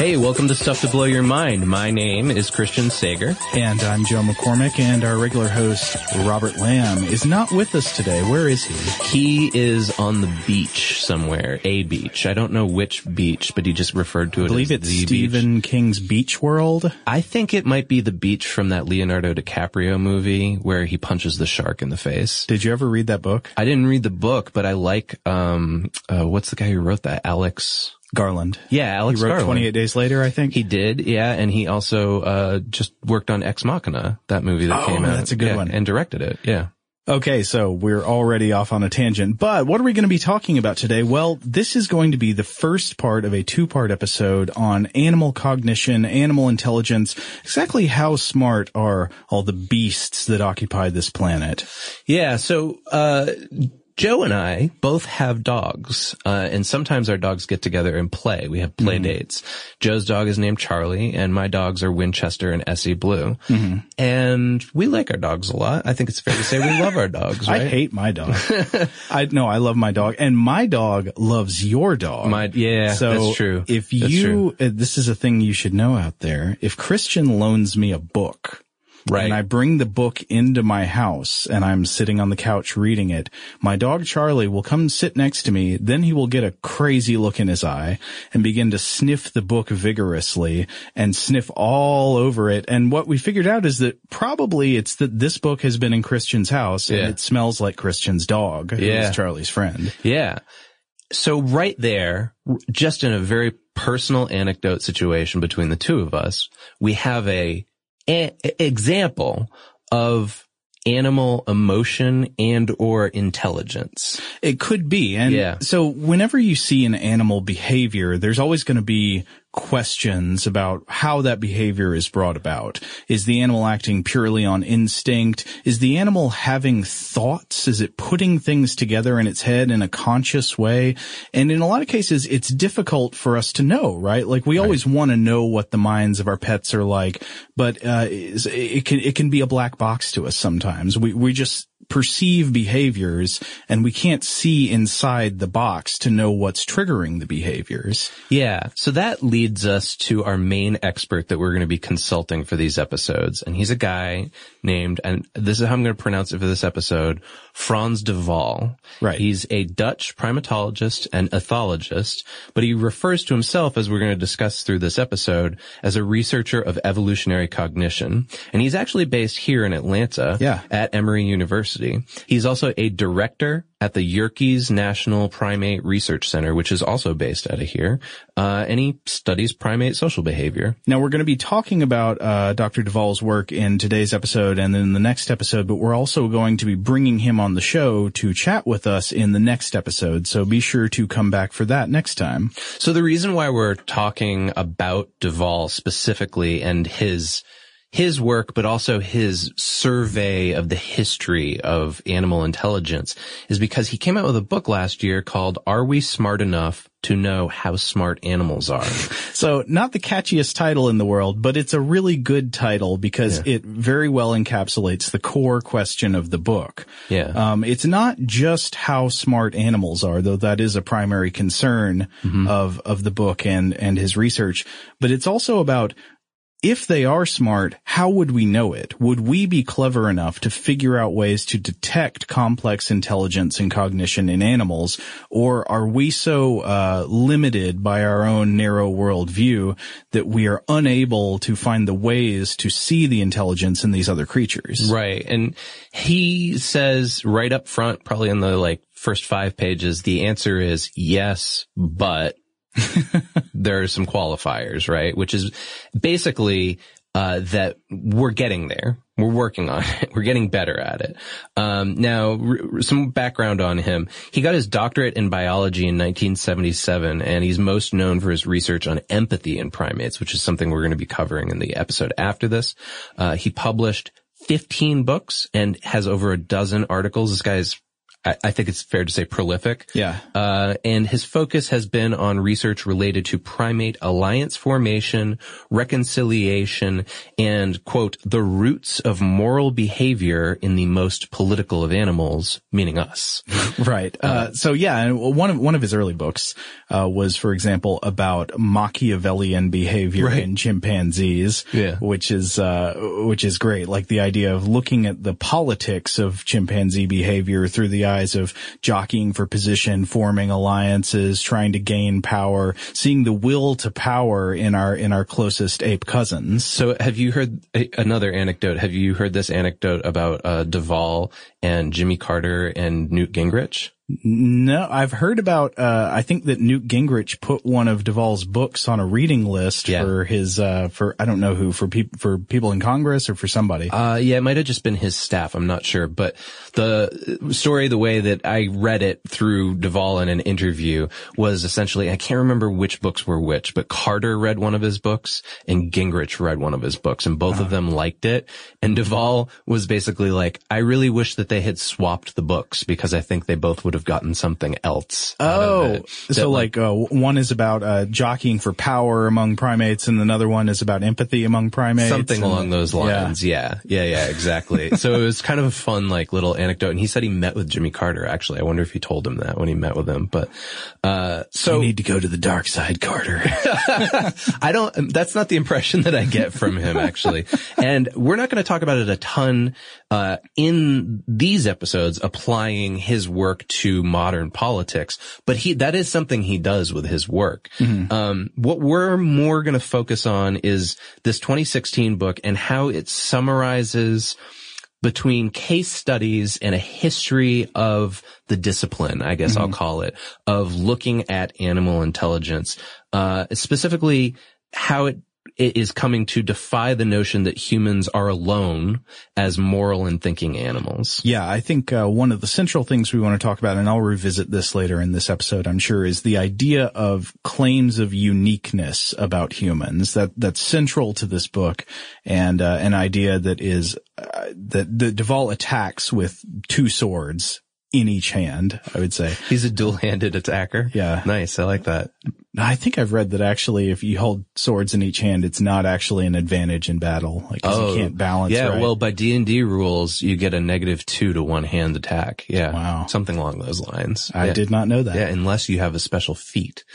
Hey, welcome to Stuff to Blow Your Mind. My name is Christian Sager. And I'm Joe McCormick, and our regular host, Robert Lamb, is not with us today. Where is he? He is on the beach somewhere, a beach. I don't know which beach, but he just referred to it I believe as it's Stephen beach. King's Beach World. I think it might be the beach from that Leonardo DiCaprio movie where he punches the shark in the face. Did you ever read that book? I didn't read the book, but I like, um, uh, what's the guy who wrote that? Alex. Garland. Yeah, Alex He wrote Garland. 28 Days Later, I think. He did, yeah, and he also uh just worked on Ex Machina, that movie that Oh, came out. that's a good Yeah, one. and directed it. Yeah. Okay, so we're already off on a tangent, but what are we going to be talking about today? Well, this is going to be the first part of a two-part episode on animal cognition, animal intelligence, exactly how smart are all the beasts that occupy this planet. Yeah, so uh Joe and I both have dogs, uh, and sometimes our dogs get together and play. We have Mm-hmm. play dates. Joe's dog is named Charlie, and my dogs are Winchester and Essie Blue. Mm-hmm. And we like our dogs a lot. I think it's fair to say we love our dogs, right? I hate my dog. I no, I love my dog, and my dog loves your dog. My- yeah, so that's true. If That's you, uh, this is a thing you should know out there. If Christian loans me a book, Right. and I bring the book into my house, and I'm sitting on the couch reading it, my dog Charlie will come sit next to me. Then he will get a crazy look in his eye and begin to sniff the book vigorously and sniff all over it. And what we figured out is that probably it's that this book has been in Christian's house and Yeah. it smells like Christian's dog, Yeah. Charlie's friend. Yeah. So right there, just in a very personal anecdote situation between the two of us, we have a, a example of animal emotion and or intelligence. It could be. And Yeah. so whenever you see an animal behavior, there's always going to be questions about how that behavior is brought about. Is the animal acting purely on instinct? Is the animal having thoughts? Is it putting things together in its head in a conscious way? And in a lot of cases, it's difficult for us to know, right? Like we always want to know what the minds of our pets are like, but, uh, it can, it can be a black box to us sometimes. We, we just, perceive behaviors and we can't see inside the box to know what's triggering the behaviors. Yeah. So that leads us to our main expert that we're going to be consulting for these episodes. And he's a guy named, and this is how I'm going to pronounce it for this episode, Frans de Waal. Right. He's a Dutch primatologist and ethologist, but he refers to himself, as we're going to discuss through this episode, as a researcher of evolutionary cognition. And he's actually based here in Atlanta Yeah. at Emory University. He's also a director at the Yerkes National Primate Research Center, which is also based out of here. Uh, and he studies primate social behavior. Now we're going to be talking about uh, Dr. de Waal's work in today's episode and then the next episode, but we're also going to be bringing him on the show to chat with us in the next episode. So be sure to come back for that next time. So the reason why we're talking about de Waal specifically and his his work, but also his survey of the history of animal intelligence is because he came out with a book last year called Are We Smart Enough to Know How Smart Animals Are? So not the catchiest title in the world, but it's a really good title because it very well encapsulates the core question of the book. Yeah. Um, it's not just how smart animals are, though that is a primary concern of, of the book and, and his research, but it's also about if they are smart, how would we know it? Would we be clever enough to figure out ways to detect complex intelligence and cognition in animals? Or are we so uh, limited by our own narrow world view that we are unable to find the ways to see the intelligence in these other creatures? Right. And he says right up front, probably in the like first five pages, the answer is yes, but there are some qualifiers, right? Which is basically, uh, that we're getting there. We're working on it. We're getting better at it. Um, now, r- some background on him. He got his doctorate in biology in 1977, and he's most known for his research on empathy in primates, which is something we're going to be covering in the episode after this. Uh, he published 15 books and has over a dozen articles. This guy's I, I think it's fair to say prolific. Yeah. Uh, and his focus has been on research related to primate alliance formation, reconciliation, and quote, the roots of moral behavior in the most political of animals, meaning us. Right. Uh, so yeah, and one of one of his early books uh, was, for example, about Machiavellian behavior Right. in chimpanzees. Yeah. Which is uh, which is great. Like the idea of looking at the politics of chimpanzee behavior through the eyes of jockeying for position, forming alliances, trying to gain power, seeing the will to power in our in our closest ape cousins. So have you heard another anecdote? Have you heard this anecdote about, uh, de Waal and Jimmy Carter and Newt Gingrich? No, I've heard about, uh, I think that Newt Gingrich put one of de Waal's books on a reading list Yeah. for his, uh, for, I don't know who, for people, for people in Congress or for somebody. Uh, yeah, it might have just been his staff. I'm not sure, but the story, the way that I read it through de Waal in an interview was essentially, I can't remember which books were which, but Carter read one of his books and Gingrich read one of his books and both of them liked it. And de Waal was basically like, I really wish that they had swapped the books because I think they both would have gotten something else. Oh. So like, uh, one is about, uh, jockeying for power among primates and another one is about empathy among primates. Something and- along those Yeah. lines. Yeah. Yeah. Yeah. exactly. so it was kind of a fun, like little anecdote. And he said he met with Jimmy Carter, actually. I wonder if he told him that when he met with him, but, uh, so You need to go to the dark side, Carter. I don't, that's not the impression that I get from him, actually. and we're not going to talk about it a ton, uh, in these episodes, applying his work to modern politics, but he, that is something he does with his work. Um, what we're more going to focus on is this 2016 book and how it summarizes between case studies and a history of the discipline, I guess I'll call it, of looking at animal intelligence, uh, specifically how it, it is coming to defy the notion that humans are alone as moral and thinking animals. Yeah, I think uh, one of the central things we want to talk about, and I'll revisit this later in this episode, I'm sure, is the idea of claims of uniqueness about humans. That that's central to this book, and uh, an idea that is uh, that the de Waal attacks with two swords in each hand. I would say. He's a dual-handed attacker. Yeah. Nice. I like that. I think I've read that actually, if you hold swords in each hand, it's not actually an advantage in battle. Like 'cause you can't balance. Oh, Yeah, right. well, by D and D rules, you get a negative two to one hand attack. Yeah, Wow. something along those lines. I yeah. did not know that. Yeah, unless you have a special feat.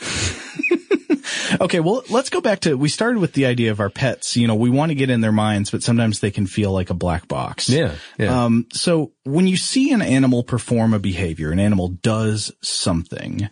Okay, well, let's go back to, we started with the idea of our pets. You know, we want to get in their minds, but sometimes they can feel like a black box. Yeah, yeah. Um, so when you see an animal perform a behavior, an animal does something,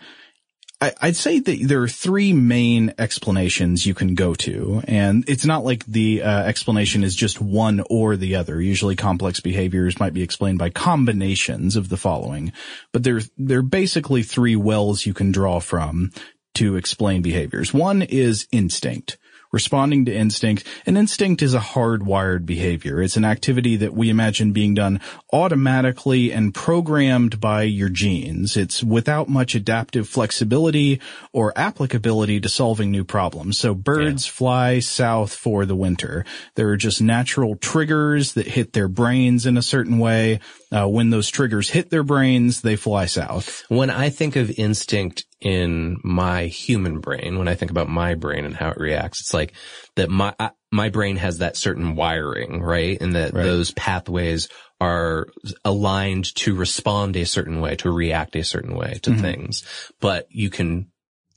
I, I'd say that there are three main explanations you can go to, and it's not like the uh, explanation is just one or the other. Usually complex behaviors might be explained by combinations of the following, but there, there are basically three wells you can draw from to explain behaviors. One is instinct. Responding to instinct. An instinct is a hardwired behavior. It's an activity that we imagine being done automatically and programmed by your genes. It's without much adaptive flexibility or applicability to solving new problems. So birds fly south for the winter. There are just natural triggers that hit their brains in a certain way. Uh, when those triggers hit their brains, they fly south. When I think of instinct in my human brain, when I think about my brain and how it reacts, it's like that my, I, my brain has that certain wiring, right? And that Right. those pathways are aligned to respond a certain way, to react a certain way to things. But you can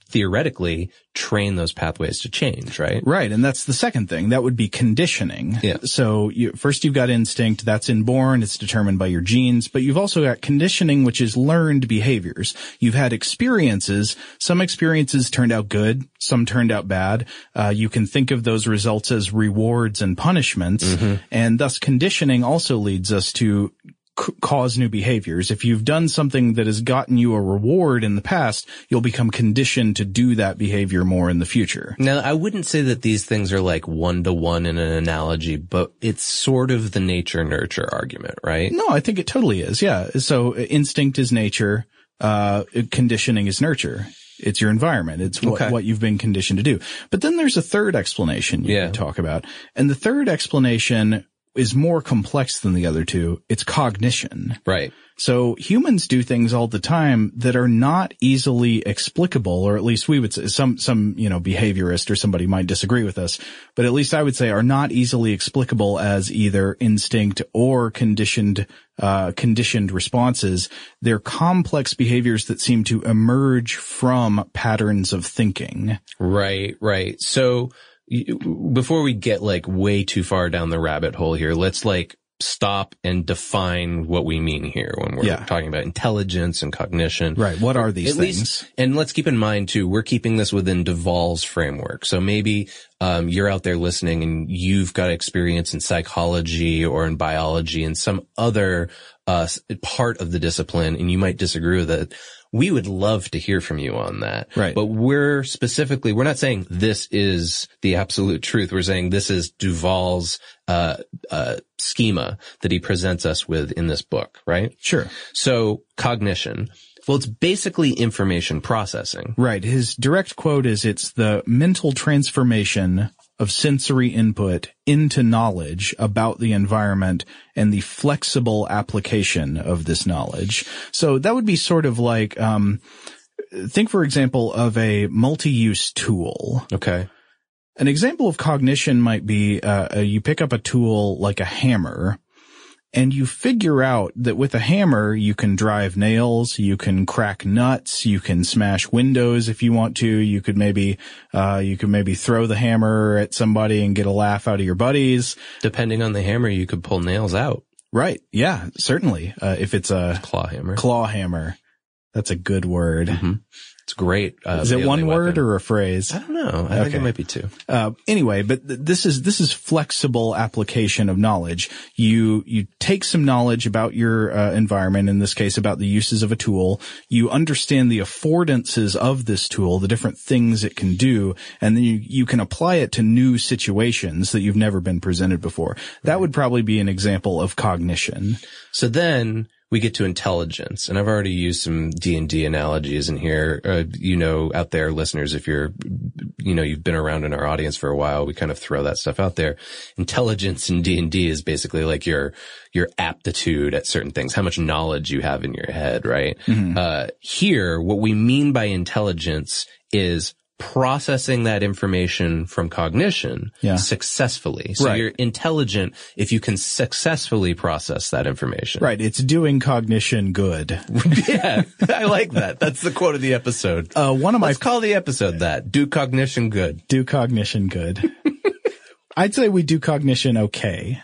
theoretically train those pathways to change, right? Right. And that's the second thing. That would be conditioning. Yeah. So you, first you've got instinct. That's inborn. It's determined by your genes, but you've also got conditioning, which is learned behaviors. You've had experiences. Some experiences turned out good. Some turned out bad. Uh, you can think of those results as rewards and punishments. And thus conditioning also leads us to c- cause new behaviors. If you've done something that has gotten you a reward in the past, you'll become conditioned to do that behavior more in the future. Now, I wouldn't say that these things are like one to one in an analogy, but it's sort of the nature nurture argument, right? No, I think it totally is. Yeah. So instinct is nature. Uh, conditioning is nurture. It's your environment. It's what, Okay. what you've been conditioned to do. But then there's a third explanation you Yeah. can talk about. And the third explanation is more complex than the other two. It's cognition. Right. So humans do things all the time that are not easily explicable, or at least we would say some, some, you know, behaviorist or somebody might disagree with us, but at least I would say are not easily explicable as either instinct or conditioned, uh, conditioned responses. They're complex behaviors that seem to emerge from patterns of thinking. Right, right. So before we get like way too far down the rabbit hole here, let's like stop and define what we mean here when we're Yeah. talking about intelligence and cognition. Right. What are these At things? least, and let's keep in mind too, we're keeping this within de Waal's framework. So maybe, um, you're out there listening and you've got experience in psychology or in biology and some other, uh, part of the discipline and you might disagree with it. We would love to hear from you on that. Right. But we're specifically, we're not saying this is the absolute truth. We're saying this is de Waal's, uh, uh, schema that he presents us with in this book, right? Sure. So cognition. Well, it's basically information processing. Right. His direct quote is it's the mental transformation of sensory input into knowledge about the environment and the flexible application of this knowledge. So that would be sort of like, um, think for example of a multi-use tool. Okay. An example of cognition might be, uh, uh, you pick up a tool like a hammer and you figure out that with a hammer, you can drive nails, you can crack nuts, you can smash windows if you want to, you could maybe, uh, you could maybe throw the hammer at somebody and get a laugh out of your buddies. Depending on the hammer, you could pull nails out. Right. Yeah, certainly. Uh, if it's a Claw hammer. claw hammer, that's a good word. Mhm. It's great. Uh, Is it one word weapon. or a phrase? I don't know. I think it might be two. Uh, anyway, but th- this is this is flexible application of knowledge. You you take some knowledge about your uh, environment, in this case, about the uses of a tool. You understand the affordances of this tool, the different things it can do, and then you you can apply it to new situations that you've never been presented before. That would probably be an example of cognition. So then we get to intelligence, and I've already used some D and D analogies in here. Uh, you know, out there, listeners, if you're, you know, you've been around in our audience for a while, we kind of throw that stuff out there. Intelligence in D and D is basically like your your aptitude at certain things, how much knowledge you have in your head, right? Uh, here, what we mean by intelligence is processing that information from cognition Yeah. successfully. So Right. you're intelligent if you can successfully process that information. Right. It's doing cognition good. yeah. I like that. That's the quote of the episode. Uh, one of my Let's call the episode that. Do cognition good. do cognition good. I'd say we do cognition okay.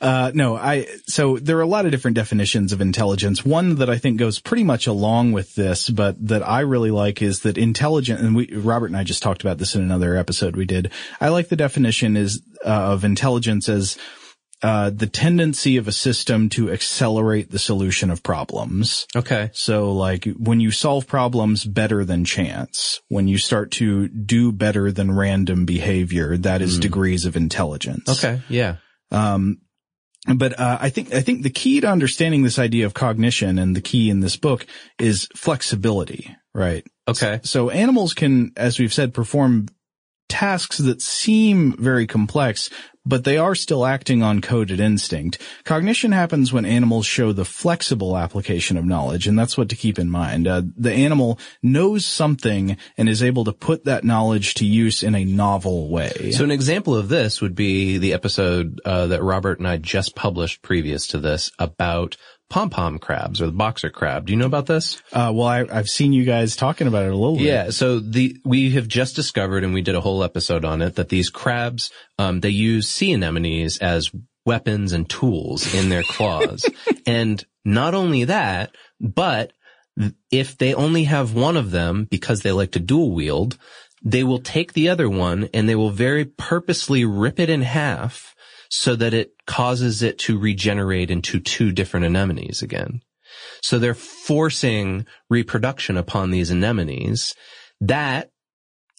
Uh, no, I, so there are a lot of different definitions of intelligence. One that I think goes pretty much along with this, but that I really like is that intelligent, and we, Robert and I just talked about this in another episode we did. I like the definition is, uh, of intelligence as, uh, the tendency of a system to accelerate the solution of problems. Okay. So like when you solve problems better than chance, when you start to do better than random behavior, that is degrees of intelligence. Okay. Yeah. Um, but uh, I think I think the key to understanding this idea of cognition and the key in this book is flexibility, right? Okay. So animals can, as we've said, perform tasks that seem very complex, but they are still acting on coded instinct. Cognition happens when animals show the flexible application of knowledge, and that's what to keep in mind. Uh, the animal knows something and is able to put that knowledge to use in a novel way. So an example of this would be the episode uh, that Robert and I just published previous to this about pom-pom crabs or the boxer crab. Do you know about this? Uh, well, I, I've seen you guys talking about it a little bit. Yeah. So the, we have just discovered and we did a whole episode on it that these crabs, um, they use sea anemones as weapons and tools in their claws. and not only that, but if they only have one of them because they like to dual wield, they will take the other one and they will very purposely rip it in half so that it causes it to regenerate into two different anemones again. So they're forcing reproduction upon these anemones. That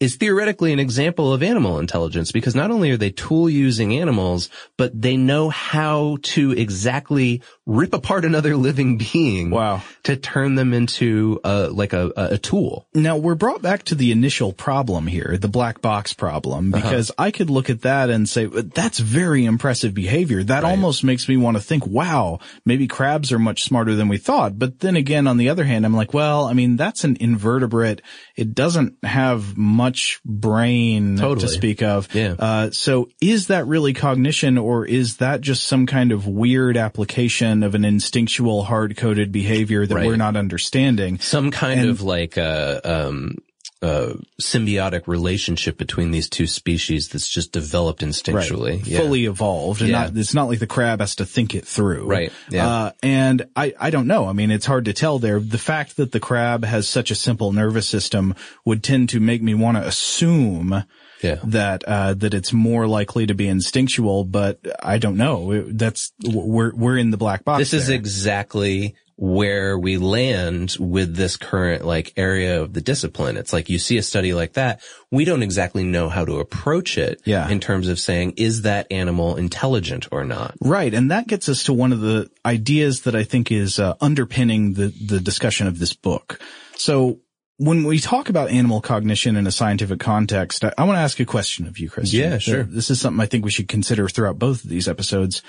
is theoretically an example of animal intelligence because not only are they tool using animals, but they know how to exactly rip apart another living being. Wow. To turn them into a, like a, a tool. Now we're brought back to the initial problem here, the black box problem, because uh-huh. I could look at that and say, that's very impressive behavior. That right. almost makes me want to think, wow, maybe crabs are much smarter than we thought. But then again, on the other hand, I'm like, well, I mean, that's an invertebrate. It doesn't have much brain totally. to speak of. Yeah. Uh, so is that really cognition or is that just some kind of weird application of an instinctual hard-coded behavior that right. we're not understanding? Some kind and, of like, uh, um, uh, symbiotic relationship between these two species that's just developed instinctually, right. yeah. fully evolved, and yeah. not, it's not like the crab has to think it through, right? Yeah. Uh, and I, I don't know. I mean, it's hard to tell there. The fact that the crab has such a simple nervous system would tend to make me want to assume yeah. that uh, that it's more likely to be instinctual, but I don't know. That's we're we're in the black box. This there. is exactly where we land with this current like area of the discipline. It's like you see a study like that, we don't exactly know how to approach it yeah. in terms of saying, is that animal intelligent or not? Right. And that gets us to one of the ideas that I think is uh, underpinning the, the discussion of this book. So when we talk about animal cognition in a scientific context, I, I want to ask a question of you, Christian. Yeah, sure. This is something I think we should consider throughout both of these episodes.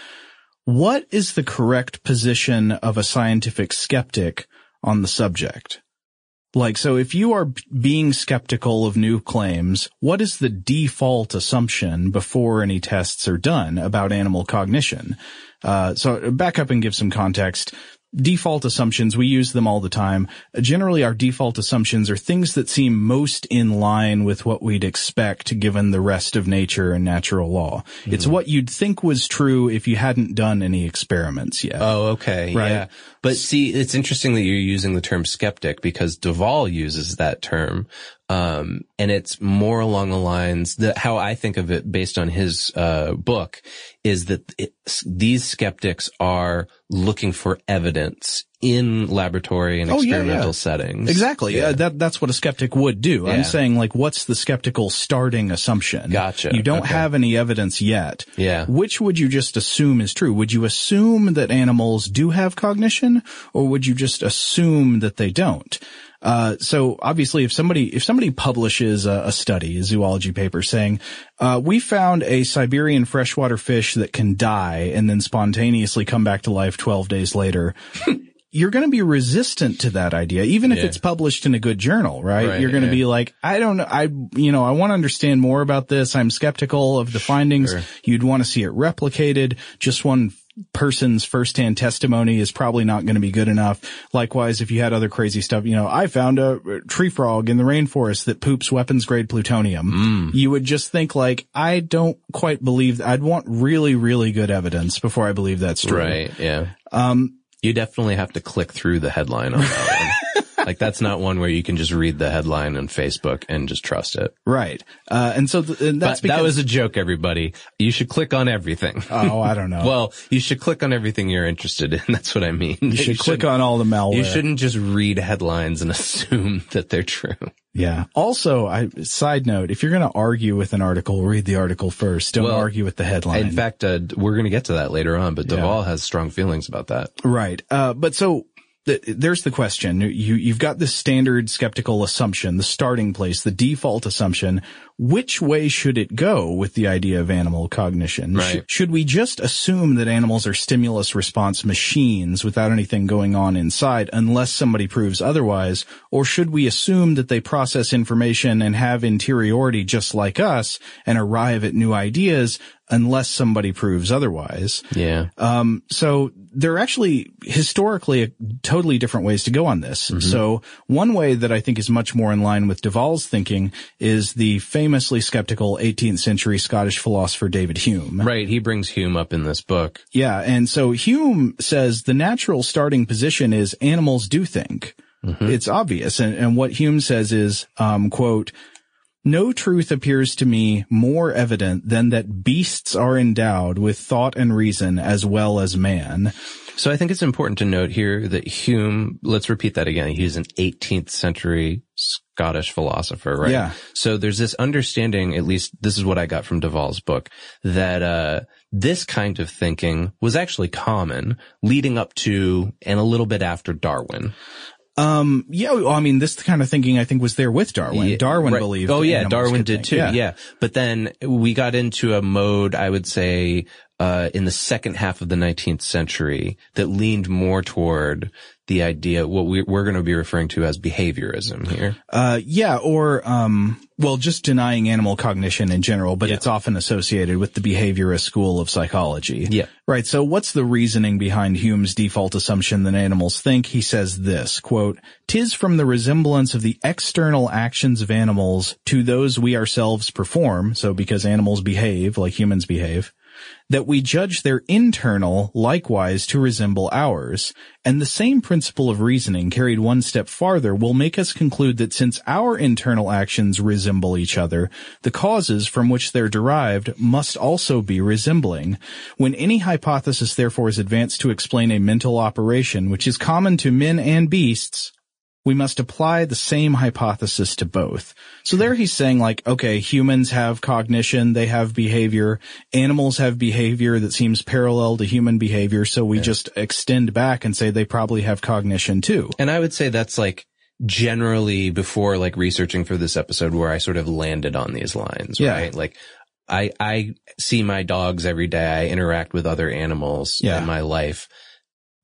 What is the correct position of a scientific skeptic on the subject? Like, so if you are being skeptical of new claims, what is the default assumption before any tests are done about animal cognition? Uh, so back up and give some context default assumptions, we use them all the time. Generally, our default assumptions are things that seem most in line with what we'd expect given the rest of nature and natural law. Mm-hmm. It's what you'd think was true if you hadn't done any experiments yet. Oh, okay. Right. Yeah. But see, it's interesting that you're using the term skeptic because de Waal uses that term. Um, and it's more along the lines that how I think of it based on his, uh, book is that it, these skeptics are looking for evidence in laboratory and experimental oh, yeah, yeah. settings. Exactly. Yeah. Uh, that, that's what a skeptic would do. I'm saying like, what's the skeptical starting assumption? Gotcha. You don't okay. have any evidence yet. Yeah. Which would you just assume is true? Would you assume that animals do have cognition or would you just assume that they don't? Uh, so obviously if somebody, if somebody publishes a, a study, a zoology paper saying, uh, we found a Siberian freshwater fish that can die and then spontaneously come back to life 12 days later, you're going to be resistant to that idea, even if yeah. it's published in a good journal, right? right you're going to yeah. be like, I don't know. I, you know, I want to understand more about this. I'm skeptical of the findings. Sure. You'd want to see it replicated. Just one person's firsthand testimony is probably not going to be good enough. Likewise, if you had other crazy stuff, you know, I found a tree frog in the rainforest that poops weapons grade plutonium. Mm. You would just think like, I don't quite believe I'd want really, really good evidence before I believe that's true. Right. Yeah. Um, you definitely have to click through the headline on that one. like that's not one where you can just read the headline on Facebook and just trust it. Right. Uh, and so th- and that's because that was a joke, everybody. You should click on everything. Oh, I don't know. well, you should click on everything you're interested in. That's what I mean. You should you click on all the malware. You shouldn't just read headlines and assume that they're true. Yeah. Also, I, side note, if you're going to argue with an article, read the article first. Don't well, argue with the headline. In fact, uh, we're going to get to that later on, but de Waal yeah. has strong feelings about that. Right. Uh, but so there's the question. You, you've got this standard skeptical assumption, the starting place, the default assumption. Which way should it go with the idea of animal cognition? Right. Sh- should we just assume that animals are stimulus response machines without anything going on inside unless somebody proves otherwise? Or should we assume that they process information and have interiority just like us and arrive at new ideas unless somebody proves otherwise. Yeah. Um, so there are actually historically totally different ways to go on this. Mm-hmm. So one way that I think is much more in line with de Waal's thinking is the famously skeptical 18th century Scottish philosopher David Hume. Right. He brings Hume up in this book. Yeah. And so Hume says the natural starting position is animals do think. Mm-hmm. It's obvious. And, and what Hume says is, um, quote, no truth appears to me more evident than that beasts are endowed with thought and reason as well as man. So I think it's important to note here that Hume, let's repeat that again. He's an 18th century Scottish philosopher, right? Yeah. So there's this understanding, at least this is what I got from de Waal's book, that, uh, this kind of thinking was actually common leading up to and a little bit after Darwin. Um, yeah, well, I mean, this kind of thinking I think was there with Darwin. Yeah, Darwin right. believed. Oh yeah, Darwin did think. too. Yeah. But then we got into a mode, I would say, uh, in the second half of the 19th century that leaned more toward the idea, what we, we're going to be referring to as behaviorism here. Uh, yeah, or, um, well, just denying animal cognition in general, but Yeah. it's often associated with the behaviorist school of psychology. Yeah. Right. So what's the reasoning behind Hume's default assumption that animals think? He says this, quote, "Tis from the resemblance of the external actions of animals to those we ourselves perform, so because animals behave like humans behave, that we judge their internal likewise to resemble ours. And the same principle of reasoning carried one step farther will make us conclude that since our internal actions resemble each other, the causes from which they're derived must also be resembling. When any hypothesis therefore is advanced to explain a mental operation which is common to men and beasts, we must apply the same hypothesis to both. So there he's saying like, okay, humans have cognition, they have behavior, animals have behavior that seems parallel to human behavior, so we just extend back and say they probably have cognition too. And I would say that's like generally before like researching for this episode where I sort of landed on these lines, Yeah. right? Like I, I see my dogs every day. I interact with other animals Yeah. in my life.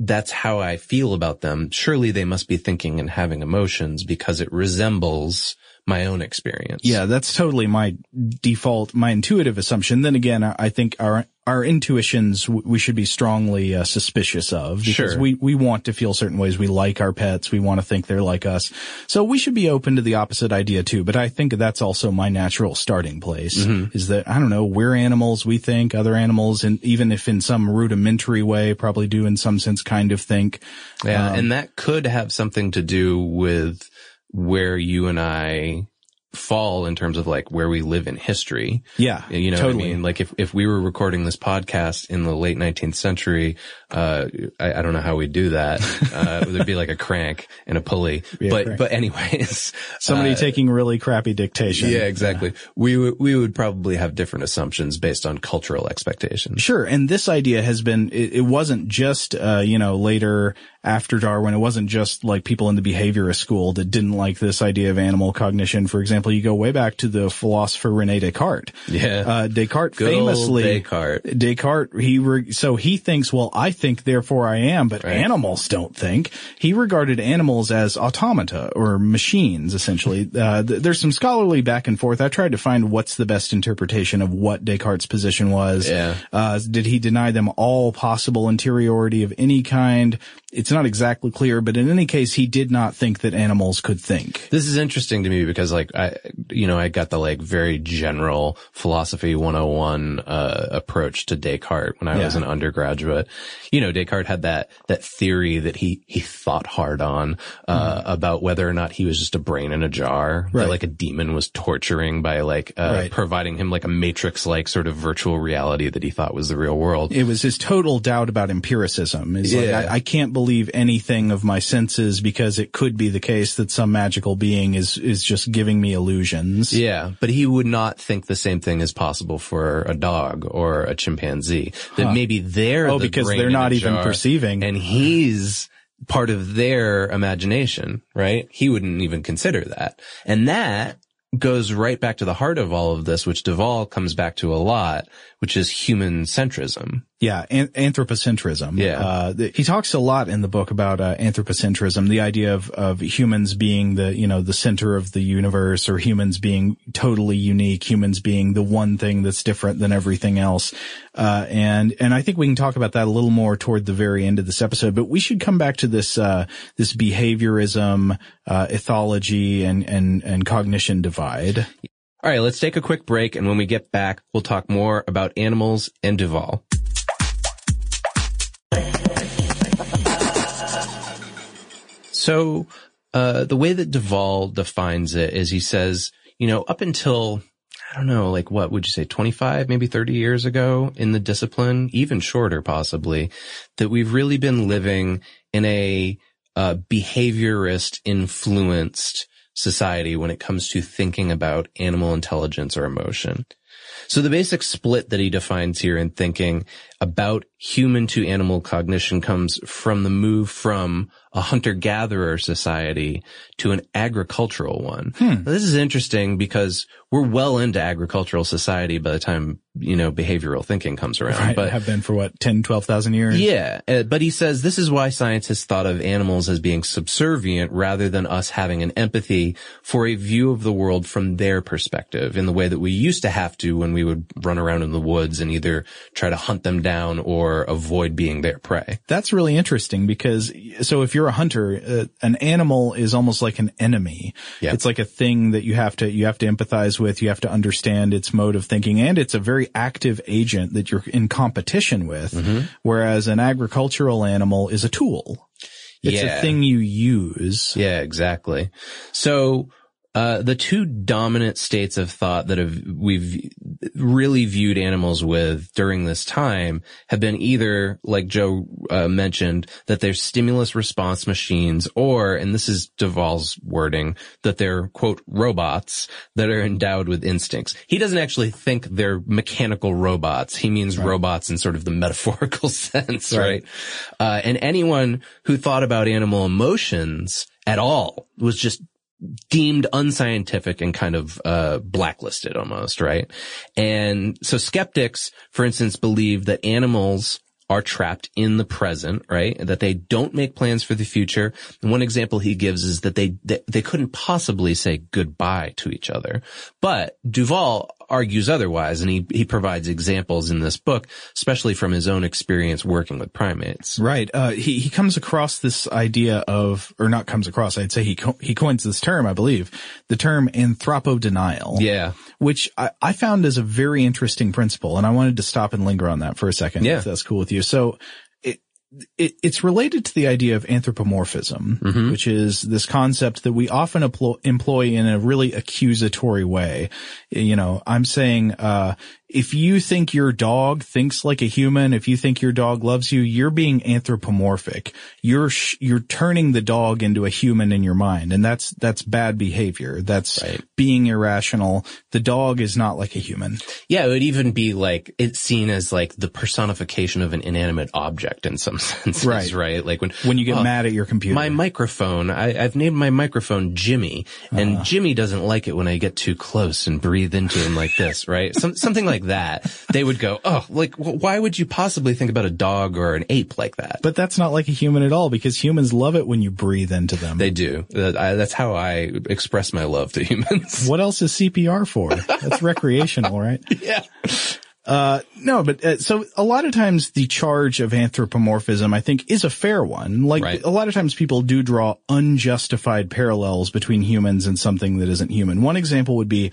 That's how I feel about them. Surely they must be thinking and having emotions because it resembles my own experience. Yeah, that's totally my default, my intuitive assumption. Then again, I think our our intuitions we should be strongly uh, suspicious of because Sure. we we want to feel certain ways. We like our pets. We want to think they're like us. So we should be open to the opposite idea too. But I think that's also my natural starting place is that I don't know we're animals. We think other animals, and even if in some rudimentary way, probably do in some sense kind of think. Yeah. Um, and that could have something to do with where you and I fall in terms of like where we live in history. Yeah, You know totally. what I mean? Like if, if we were recording this podcast in the late 19th century, uh, I, I don't know how we'd do that. Uh, there'd be like a crank and a pulley. Be a but, crank. but anyways. Somebody uh, taking really crappy dictation. Yeah, exactly. We would, we would probably have different assumptions based on cultural expectations. Sure. And this idea has been, it, it wasn't just, uh, you know, later after Darwin, it wasn't just like people in the behaviorist school that didn't like this idea of animal cognition. For example, you go way back to the philosopher Rene Descartes. Yeah. Uh, Descartes Good famously, Descartes. Descartes, he, re- so he thinks, well, I think, therefore I am, but Right. animals don't think. He regarded animals as automata or machines, essentially. Uh, th- there's some scholarly back and forth. I tried to find what's the best interpretation of what Descartes' position was. Yeah. Uh, did he deny them all possible interiority of any kind? It's not exactly clear, but in any case, he did not think that animals could think. This is interesting to me because like I, you know, I got the like very general philosophy 101, uh, approach to Descartes when I was an undergraduate. You know, Descartes had that, that theory that he, he thought hard on, uh, about whether or not he was just a brain in a jar. Right. That like a demon was torturing by like, uh, Right. providing him like a matrix like sort of virtual reality that he thought was the real world. It was his total doubt about empiricism. Is like, Yeah. I, I can't believe anything of my senses because it could be the case that some magical being is, is just giving me illusions. Yeah, but he would not think the same thing is possible for a dog or a chimpanzee. That maybe they're Oh, the because they're not even perceiving. and he's part of their imagination, right? He wouldn't even consider that, and that goes right back to the heart of all of this, which de Waal comes back to a lot, which is human centrism. Yeah, an- anthropocentrism. Yeah. Uh, th- he talks a lot in the book about uh, anthropocentrism, the idea of, of humans being the, you know, the center of the universe or humans being totally unique, humans being the one thing that's different than everything else. Uh, and, and I think we can talk about that a little more toward the very end of this episode, but we should come back to this, uh, this behaviorism, uh, ethology and, and, and cognition divide. All right, let's take a quick break, and when we get back, we'll talk more about animals and de Waal. So, uh, the way that de Waal defines it is he says, you know, up until, I don't know, like what would you say, 25, maybe 30 years ago in the discipline, even shorter possibly, that we've really been living in a, uh, behaviorist influenced society when it comes to thinking about animal intelligence or emotion. So the basic split that he defines here in thinking about human to animal cognition comes from the move from a hunter-gatherer society to an agricultural one. Hmm. This is interesting because we're well into agricultural society by the time, you know, behavioral thinking comes around. Right, but have been for what, 10, 12,000 years? yeah, uh, but he says this is why scientists thought of animals as being subservient rather than us having an empathy for a view of the world from their perspective in the way that we used to have to when we would run around in the woods and either try to hunt them down or avoid being their prey. That's really interesting because, so if you're a hunter, uh, an animal is almost like an enemy. Yeah. It's like a thing that you have to, you have to empathize with, you have to understand its mode of thinking, and it's a very active agent that you're in competition with. Mm-hmm. Whereas an agricultural animal is a tool. It's Yeah. a thing you use. Yeah, exactly. So, uh, the two dominant states of thought that have, we've really viewed animals with during this time have been either, like Joe uh, mentioned, that they're stimulus response machines or, and this is de Waal's wording, that they're, quote, robots that are endowed with instincts. He doesn't actually think they're mechanical robots. He means robots in sort of the metaphorical sense, Right. right? Uh, and anyone who thought about animal emotions at all was just deemed unscientific and kind of uh, blacklisted almost, right? And so skeptics, for instance, believe that animals are trapped in the present, right? That they don't make plans for the future. And one example he gives is that they, they they couldn't possibly say goodbye to each other. But de Waal argues otherwise, and he he provides examples in this book, especially from his own experience working with primates. Right. Uh, he, he comes across this idea of, or not comes across, I'd say he, co- he coins this term, I believe, the term anthropodenial. Yeah. Which I, I found as a very interesting principle, and I wanted to stop and linger on that for a second, Yeah. if that's cool with you. So, it, it, it's related to the idea of anthropomorphism, Mm-hmm. which is this concept that we often employ, employ in a really accusatory way. You know, I'm saying, uh, if you think your dog thinks like a human, if you think your dog loves you, you're being anthropomorphic. You're, sh- you're turning the dog into a human in your mind. And that's, that's bad behavior. That's Right. being irrational. The dog is not like a human. Yeah, it would even be like, it's seen as like the personification of an inanimate object in some senses, Right. right? Like when, When you get oh, mad at your computer. my microphone, I, I've named my microphone Jimmy, and Uh-huh. Jimmy doesn't like it when I get too close and breathe into him like this, right? Some, something like that. They would go, oh, like, why would you possibly think about a dog or an ape like that? but that's not like a human at all because humans love it when you breathe into them. They do. That's how I express my love to humans. what else is CPR for? That's recreational, right? yeah. Uh, no, but uh, so a lot of times the charge of anthropomorphism, I think, is a fair one. Like Right. a lot of times people do draw unjustified parallels between humans and something that isn't human. One example would be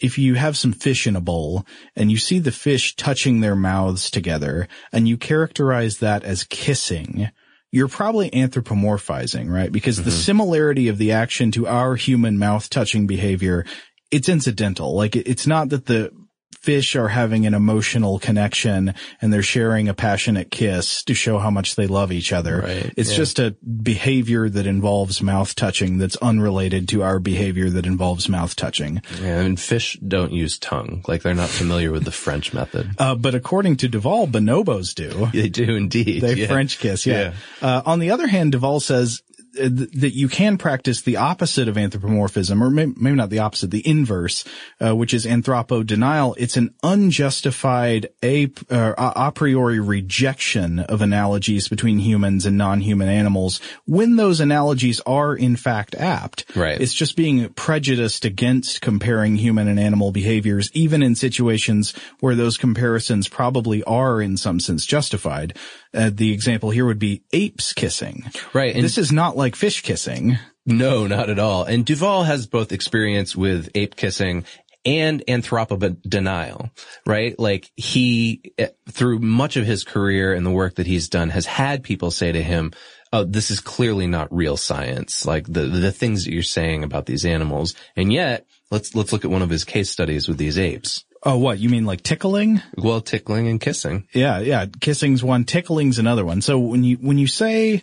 if you have some fish in a bowl and you see the fish touching their mouths together and you characterize that as kissing, you're probably anthropomorphizing, right? Because the mm-hmm. similarity of the action to our human mouth touching behavior, it's incidental. Like it's not that the fish are having an emotional connection and they're sharing a passionate kiss to show how much they love each other. Right, It's yeah. just a behavior that involves mouth touching that's unrelated to our behavior that involves mouth touching. Yeah, and fish don't use tongue. Like they're not familiar with the French method. Uh, but according to de Waal, bonobos do. They do indeed. They yeah. French kiss, yeah. Uh, on the other hand, de Waal says that you can practice the opposite of anthropomorphism, or may- maybe not the opposite, the inverse, uh, which is anthropo-denial. It's an unjustified a, uh, a priori rejection of analogies between humans and non-human animals when those analogies are in fact apt. Right. It's just being prejudiced against comparing human and animal behaviors, even in situations where those comparisons probably are in some sense justified. Uh, the example here would be apes kissing. Right. And This is not like fish kissing. no, not at all. And de Waal has both experience with ape kissing and anthropodenial, right? Like he, eh, through much of his career and the work that he's done, has had people say to him, oh, this is clearly not real science. Like the, the things that you're saying about these animals. And yet, let's, let's look at one of his case studies with these apes. Oh, what? You mean like tickling? Well, tickling and kissing. Yeah, yeah. Kissing's one, tickling's another one. So when you, when you say,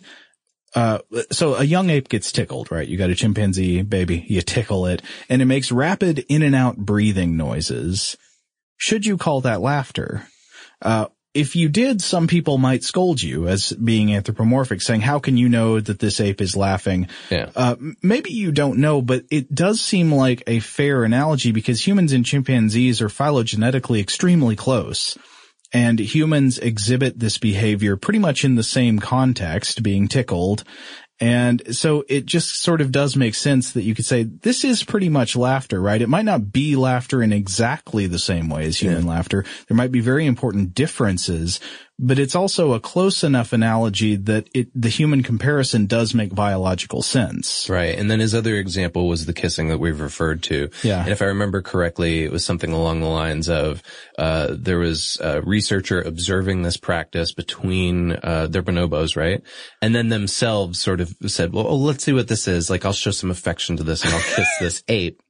uh, so a young ape gets tickled, right? You got a chimpanzee baby, you tickle it, and it makes rapid in and out breathing noises. Should you call that laughter? Uh, if you did, some people might scold you as being anthropomorphic, saying, how can you know that this ape is laughing? Yeah. Uh, maybe you don't know, but it does seem like a fair analogy because humans and chimpanzees are phylogenetically extremely close. And humans exhibit this behavior pretty much in the same context, being tickled. And so it just sort of does make sense that you could say this is pretty much laughter, right? It might not be laughter in exactly the same way as human yeah. laughter. There might be very important differences, but it's also a close enough analogy that it, the human comparison does make biological sense. Right. And then his other example was the kissing that we've referred to. Yeah. And if I remember correctly, it was something along the lines of, uh, there was a researcher observing this practice between, uh, their bonobos, right? And then themselves sort of said, well, oh, let's see what this is. Like, I'll show some affection to this and I'll kiss this ape.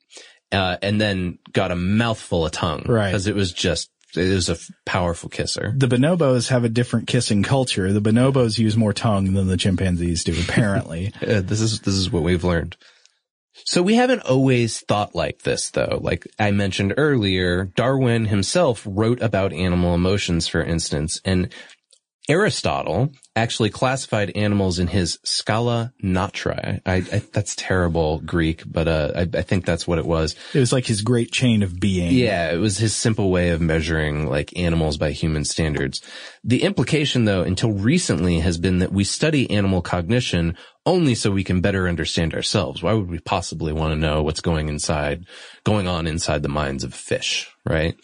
Uh, and then got a mouthful of tongue. Right. Cause it was just it was a powerful kisser. The bonobos have a different kissing culture. The bonobos use more tongue than the chimpanzees do, apparently. uh, this is, this is what we've learned. So we haven't always thought like this though. Like I mentioned earlier, Darwin himself wrote about animal emotions, for instance, and Aristotle actually classified animals in his Scala Naturae. I, I, that's terrible Greek, but uh, I, I, think that's what it was. It was like his great chain of being. Yeah, it was his simple way of measuring like animals by human standards. The implication, though, until recently, has been that we study animal cognition only so we can better understand ourselves. Why would we possibly want to know what's going inside, going on inside the minds of fish, right?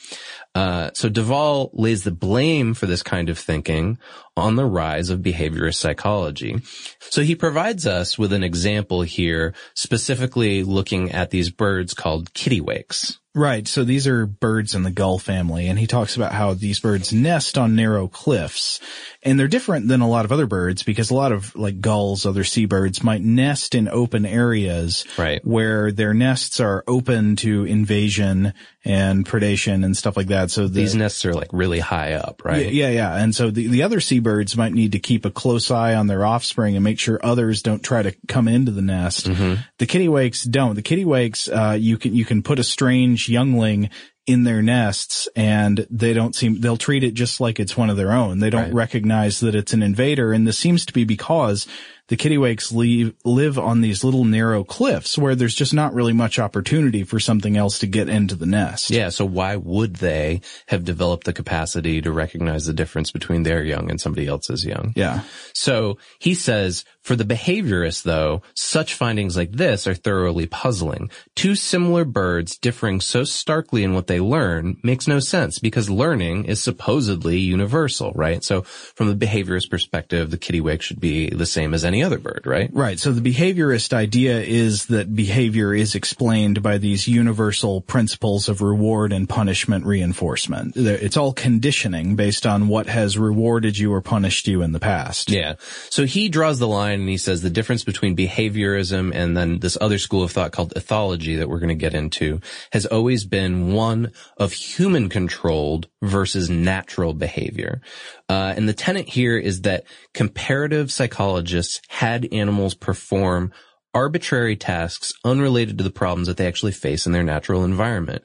Uh, so de Waal lays the blame for this kind of thinking on the rise of behaviorist psychology. So he provides us with an example here, specifically looking at these birds called kittiwakes. Right. So these are birds in the gull family, and he talks about how these birds nest on narrow cliffs. And they're different than a lot of other birds because a lot of like gulls, other seabirds might nest in open areas right. where their nests are open to invasion and predation and stuff like that. So the, these nests are like really high up, right? Yeah, yeah. yeah. And so the, the other seabirds might need to keep a close eye on their offspring and make sure others don't try to come into the nest. Mm-hmm. The kittiwakes don't. The kittiwakes, uh, you can, you can put a strange youngling in their nests and they don't seem, they'll treat it just like it's one of their own. They don't Right. recognize that it's an invader. And this seems to be because the kittiwakes leave, live on these little narrow cliffs where there's just not really much opportunity for something else to get into the nest. Yeah, so why would they have developed the capacity to recognize the difference between their young and somebody else's young? Yeah. So he says, for the behaviorist though, such findings like this are thoroughly puzzling. Two similar birds differing so starkly in what they learn makes no sense because learning is supposedly universal, right? So from the behaviorist perspective, the kittiwake should be the same as any other bird, right? Right. So the behaviorist idea is that behavior is explained by these universal principles of reward and punishment reinforcement. It's all conditioning based on what has rewarded you or punished you in the past. Yeah. So he draws the line and he says the difference between behaviorism and then this other school of thought called ethology that we're going to get into has always been one of human controlled versus natural behavior. Uh, and the tenet here is that comparative psychologists had animals perform arbitrary tasks unrelated to the problems that they actually face in their natural environment.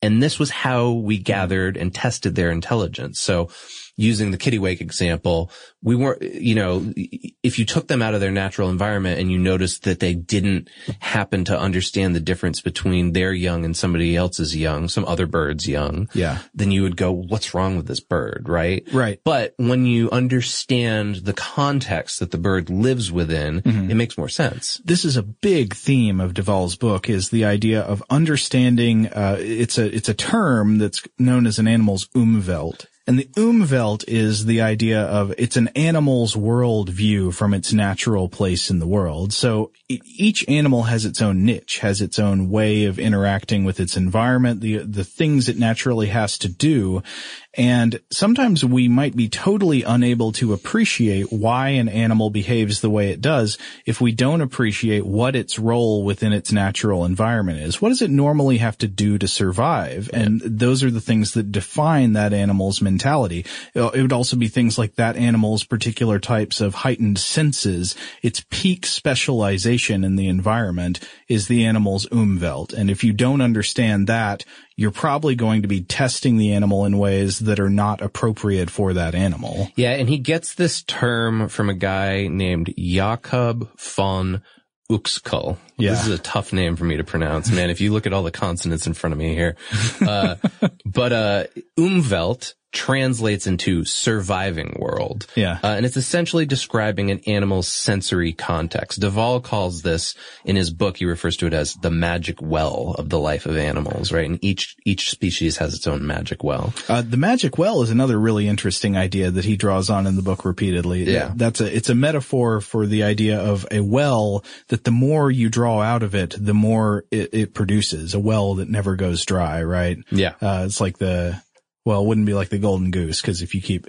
And this was how we gathered and tested their intelligence. So using the kittiwake example, we weren't, you know, if you took them out of their natural environment and you noticed that they didn't happen to understand the difference between their young and somebody else's young, some other bird's young, Yeah. then you would go, what's wrong with this bird, right? Right. But when you understand the context that the bird lives within, it makes more sense. this is a big theme of de Waal's book is the idea of understanding, uh, it's a, it's a term that's known as an animal's umwelt. And the umwelt is the idea of it's an animal's world view from its natural place in the world. So each animal has its own niche, has its own way of interacting with its environment, the, the things it naturally has to do. And sometimes we might be totally unable to appreciate why an animal behaves the way it does if we don't appreciate what its role within its natural environment is. What does it normally have to do to survive? And those are the things that define that animal's mentality. Uh, It would also be things like that animal's particular types of heightened senses. Its peak specialization in the environment is the animal's umwelt. And if you don't understand that, you're probably going to be testing the animal in ways that are not appropriate for that animal. Yeah, and he gets this term from a guy named Jakob von Uexküll. Yeah. This is a tough name for me to pronounce, man. If you look at all the consonants in front of me here, uh, but uh, Umwelt translates into surviving world. Yeah. Uh, and it's essentially describing an animal's sensory context. de Waal calls this in his book, he refers to it as the magic well of the life of animals, right? And each, each species has its own magic well. Uh, the magic well is another really interesting idea that he draws on in the book repeatedly. Yeah. That's a, it's a metaphor for the idea of a well that the more you draw out of it, the more it, it produces. A well that never goes dry, right? Yeah. Uh, it's like the, well, it wouldn't be like the golden goose because if you keep,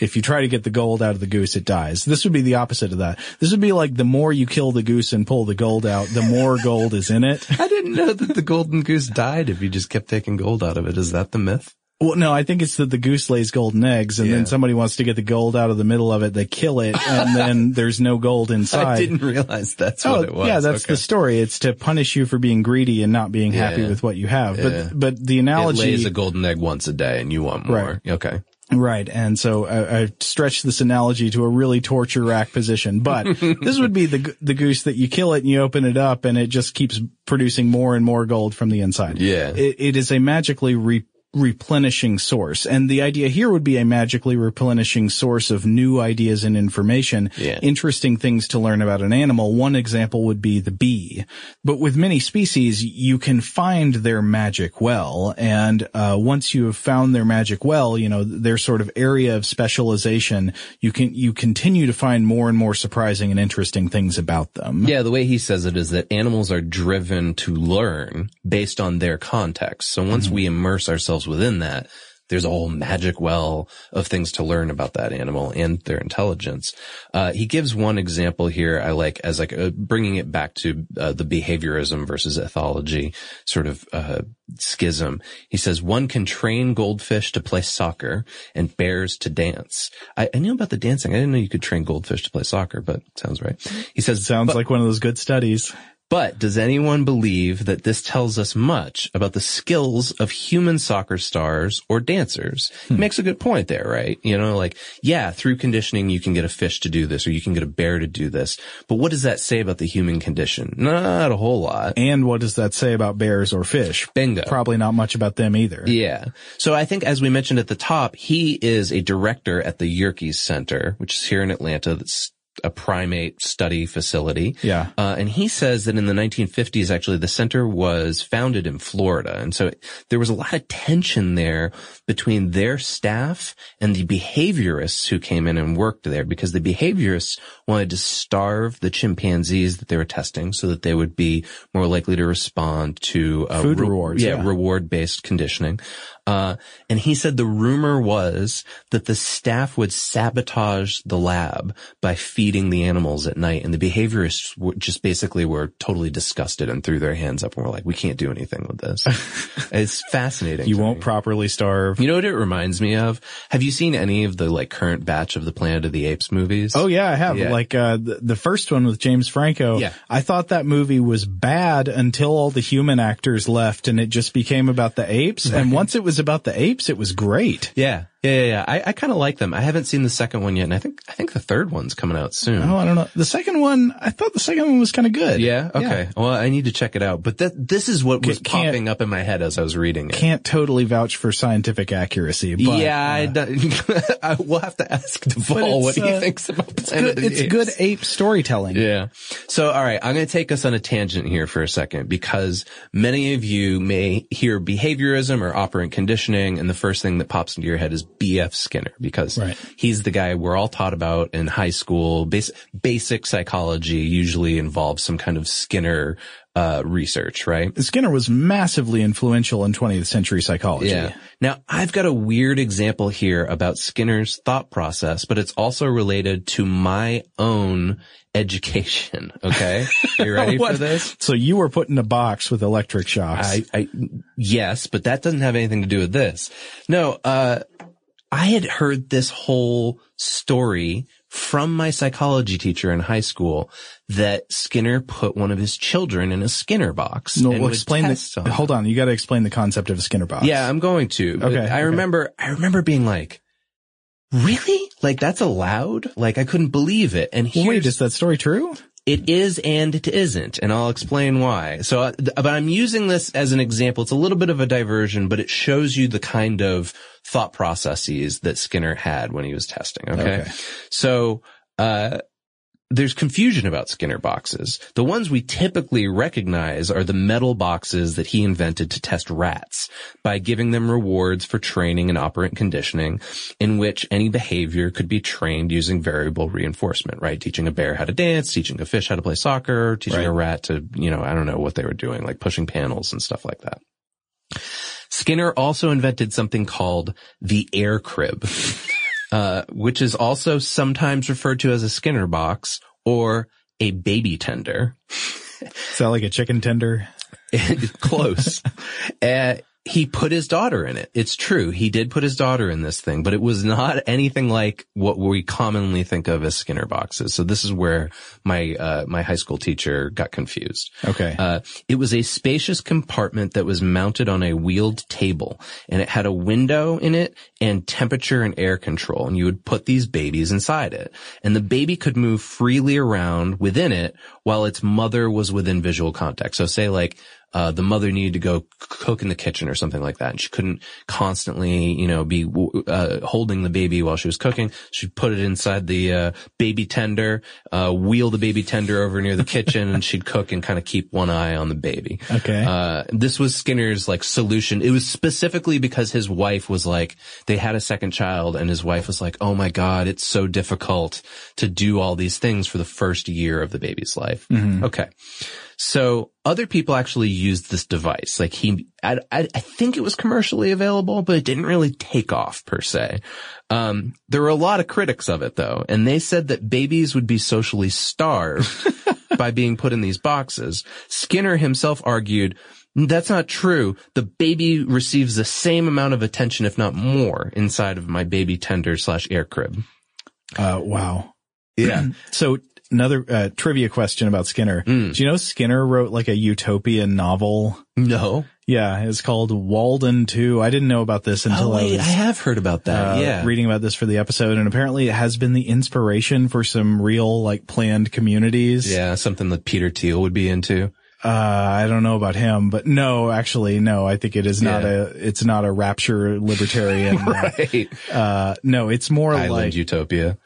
if you try to get the gold out of the goose, it dies. This would be the opposite of that. This would be like the more you kill the goose and pull the gold out, the more gold is in it. I didn't know that the golden goose died if you just kept taking gold out of it. Is that the myth? Well, no, I think it's that the goose lays golden eggs and Yeah. then somebody wants to get the gold out of the middle of it. They kill it and then there's no gold inside. I didn't realize that's Oh, what it was. yeah, that's Okay. the story. It's to punish you for being greedy and not being happy with what you have. Yeah. But, but the It analogy, lays a golden egg once a day and you want more. Right. Okay. Right. And so I, I stretched this analogy to a really torture rack position, but this would be the, the goose that you kill it and you open it up and it just keeps producing more and more gold from the inside. Yeah. It, it is a magically re- replenishing source. And the idea here would be a magically replenishing source of new ideas and information, Yeah. interesting things to learn about an animal. One example would be the bee. But with many species, you can find their magic well. And, uh, once you have found their magic well, you know, their sort of area of specialization, you can, you continue to find more and more surprising and interesting things about them. Yeah, the way he says it is that animals are driven to learn based on their context. So once we immerse ourselves within that, there's a whole magic well of things to learn about that animal and their intelligence. Uh, he gives one example here I like as like uh, bringing it back to uh, the behaviorism versus ethology sort of uh, schism. He says one can train goldfish to play soccer and bears to dance. I, I knew about the dancing. I didn't know you could train goldfish to play soccer, but sounds right. He says Sounds like one of those good studies. But does anyone believe that this tells us much about the skills of human soccer stars or dancers? He makes a good point there, right? You know, like, yeah, through conditioning, you can get a fish to do this or you can get a bear to do this. But what does that say about the human condition? Not a whole lot. And what does that say about bears or fish? Bingo. Probably not much about them either. Yeah. So I think as we mentioned at the top, he is a director at the Yerkes Center, which is here in Atlanta. That's a primate study facility. Yeah. Uh, and he says that in the 1950s, actually, the center was founded in Florida. And so there was a lot of tension there between their staff and the behaviorists who came in and worked there because the behaviorists wanted to starve the chimpanzees that they were testing so that they would be more likely to respond to uh, Food rewards, Yeah, yeah. reward based conditioning. Uh, and he said the rumor was that the staff would sabotage the lab by feeding the animals at night. And the behaviorists were just basically were totally disgusted and threw their hands up and were like, we can't do anything with this. it's fascinating. You won't me. properly starve. You know what it reminds me of? Have you seen any of the like current batch of the Planet of the Apes movies? Oh yeah, I have. Yeah. Like uh the, the first one with James Franco. Yeah. I thought that movie was bad until all the human actors left and it just became about the apes. And once it was about the apes, it was great. Yeah. Yeah, yeah, yeah. I, I kind of like them. I haven't seen the second one yet, and I think I think the third one's coming out soon. Oh, I don't know. The second one, I thought the second one was kind of good. Yeah. Okay. Well, I need to check it out. But that this is what was popping up in my head as I was reading it. Can't totally vouch for scientific accuracy, but yeah, I uh, don't- I, we'll have to ask de Waal what he uh, thinks about it's Planet good, it's good ape storytelling. Yeah. So, all right, I'm going to take us on a tangent here for a second because many of you may hear behaviorism or operant conditioning, and the first thing that pops into your head is B.F. Skinner because Right. he's the guy we're all taught about in high school. Basic, basic psychology usually involves some kind of Skinner, uh, research, right? Skinner was massively influential in 20th century psychology. Yeah. Now I've got a weird example here about Skinner's thought process, but it's also related to my own education. Okay. You ready for this? So you were put in a box with electric shocks. I, I, yes, but that doesn't have anything to do with this. No, uh, I had heard this whole story from my psychology teacher in high school that Skinner put one of his children in a Skinner box. no, and well, explain test the, on them. hold on. You got to explain the concept of a Skinner box. Yeah, I'm going to. But Okay, I okay. remember, I remember being like, really? Like that's allowed? Like I couldn't believe it. And Well, wait, is that story true? it is and it isn't, and I'll explain why. So, uh, but I'm using this as an example. It's a little bit of a diversion, but it shows you the kind of thought processes that Skinner had when he was testing. Okay. Okay. So, uh, there's confusion about Skinner boxes. The ones we typically recognize are the metal boxes that he invented to test rats by giving them rewards for training and operant conditioning in which any behavior could be trained using variable reinforcement, right? Teaching a bear how to dance, teaching a fish how to play soccer, teaching Right. a rat to, you know, I don't know what they were doing, like pushing panels and stuff like that. Skinner also invented something called the air crib, uh, which is also sometimes referred to as a Skinner box or a baby tender. That like a chicken tender? Close. uh, he put his daughter in it. It's true. He did put his daughter in this thing, but it was not anything like what we commonly think of as Skinner boxes. So this is where my, uh, my high school teacher got confused. Okay. Uh, it was a spacious compartment that was mounted on a wheeled table and it had a window in it and temperature and air control. And you would put these babies inside it and the baby could move freely around within it while its mother was within visual contact. So say like, uh, the mother needed to go cook in the kitchen or something like that. And she couldn't constantly, you know, be, uh, holding the baby while she was cooking. She'd put it inside the, uh, baby tender, uh, wheel the baby tender over near the kitchen and she'd cook and kind of keep one eye on the baby. Okay. Uh, this was Skinner's like solution. It was specifically because his wife was like, they had a second child and his wife was like, oh my God, it's so difficult to do all these things for the first year of the baby's life. Okay. So other people actually used this device. Like he, I, I, I think it was commercially available, but it didn't really take off per se. Um, there were a lot of critics of it though, and they said that babies would be socially starved by being put in these boxes. Skinner himself argued, that's not true. The baby receives the same amount of attention, if not more, inside of my baby tender slash air crib. Uh, wow. Yeah. So another uh, trivia question about Skinner. Mm. Do you know Skinner wrote like a utopian novel? no. Yeah, it's called Walden 2. I didn't know about this until Oh wait, I was I have heard about that. uh, yeah. reading about this for the episode, and apparently it has been the inspiration for some real like planned communities. yeah, something that Peter Thiel would be into. Uh, I don't know about him, but no, actually, no, I think it is not Yeah. a, it's not a rapture libertarian. Right. Uh, no, it's more Island like, Utopia.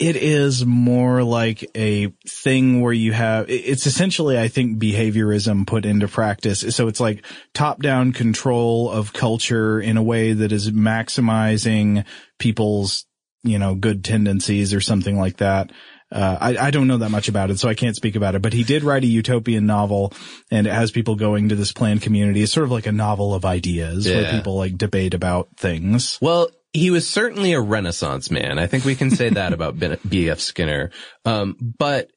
It is more like a thing where you have, it's essentially, I think, behaviorism put into practice. So it's like top down control of culture in a way that is maximizing people's, you know, good tendencies or something like that. Uh, I, I don't know that much about it, so I can't speak about it, but he did write a utopian novel and it has people going to this planned community. It's sort of like a novel of ideas where people like debate about things. Well, he was certainly a renaissance man. I think we can say that about B.F. Skinner. Um, but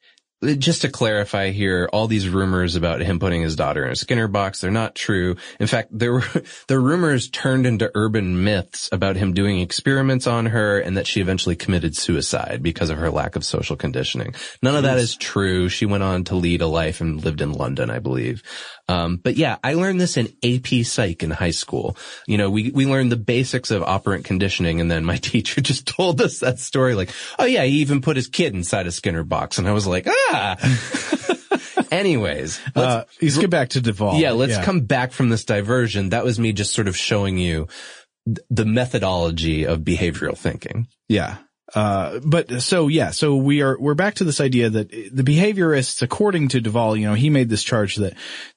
just to clarify here, all these rumors about him putting his daughter in a Skinner box, they're not true. In fact, there were, the rumors turned into urban myths about him doing experiments on her and that she eventually committed suicide because of her lack of social conditioning. None of that is true. She went on to lead a life and lived in London, I believe. Um, but yeah, I learned this in AP Psych in high school. You know, we, we learned the basics of operant conditioning and then my teacher just told us that story like, oh yeah, he even put his kid inside a Skinner box. And I was like, ah. Anyways, let's, Uh, let's get back to de Waal. yeah, let's come back from this diversion. That was me just sort of showing you th- the methodology of behavioral thinking. Yeah. Uh, but so yeah, so we are, we're back to this idea that the behaviorists, according to de Waal, you know, he made this charge that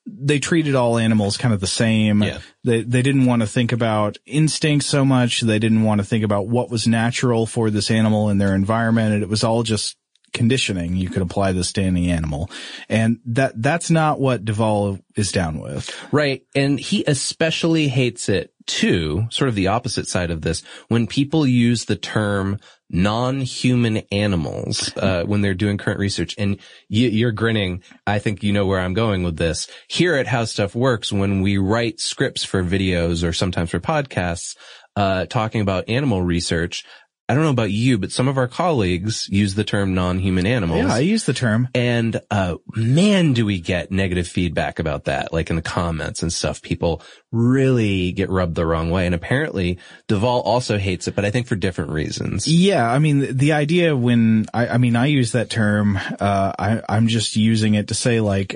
they treated all animals kind of the same. Yeah. They, they didn't want to think about instincts so much. They didn't want to think about what was natural for this animal in their environment. And it was all just conditioning. You could apply this to any animal. And that, that's not what de Waal is down with. Right. And he especially hates it too, sort of the opposite side of this, when people use the term non-human animals, uh, when they're doing current research. And you, you're grinning. I think you know where I'm going with this. Here at How Stuff Works, when we write scripts for videos or sometimes for podcasts, uh, talking about animal research, I don't know about you, but some of our colleagues use the term non-human animals. Yeah, I use the term. And, uh, man, do we get negative feedback about that, like in the comments and stuff. People really get rubbed the wrong way. And apparently de Waal also hates it, but I think for different reasons. Yeah, I mean, the, idea when I, I mean, I use that term, uh, I, I'm just using it to say like,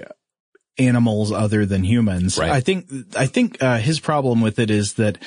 animals other than humans. Right. I think, I think, uh, his problem with it is that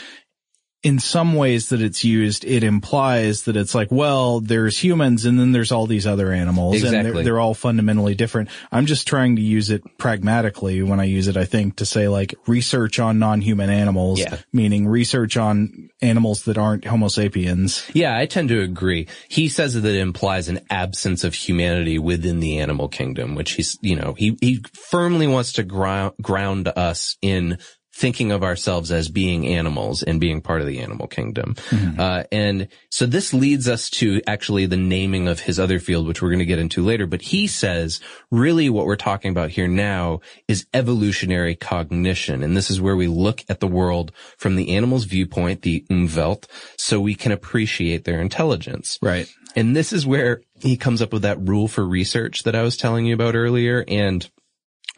in some ways that it's used, it implies that it's like, well, there's humans and then there's all these other animals and they're, they're all fundamentally different. I'm just trying to use it pragmatically when I use it, I think, to say like research on non-human animals, Yeah. meaning research on animals that aren't homo sapiens. Yeah, I tend to agree. He says that it implies an absence of humanity within the animal kingdom, which he's, you know, he, he firmly wants to ground, ground us in thinking of ourselves as being animals and being part of the animal kingdom. Uh, and so this leads us to actually the naming of his other field, which we're going to get into later. But he says really what we're talking about here now is evolutionary cognition. And this is where we look at the world from the animal's viewpoint, the umwelt, so we can appreciate their intelligence. Right. And this is where he comes up with that rule for research that I was telling you about earlier and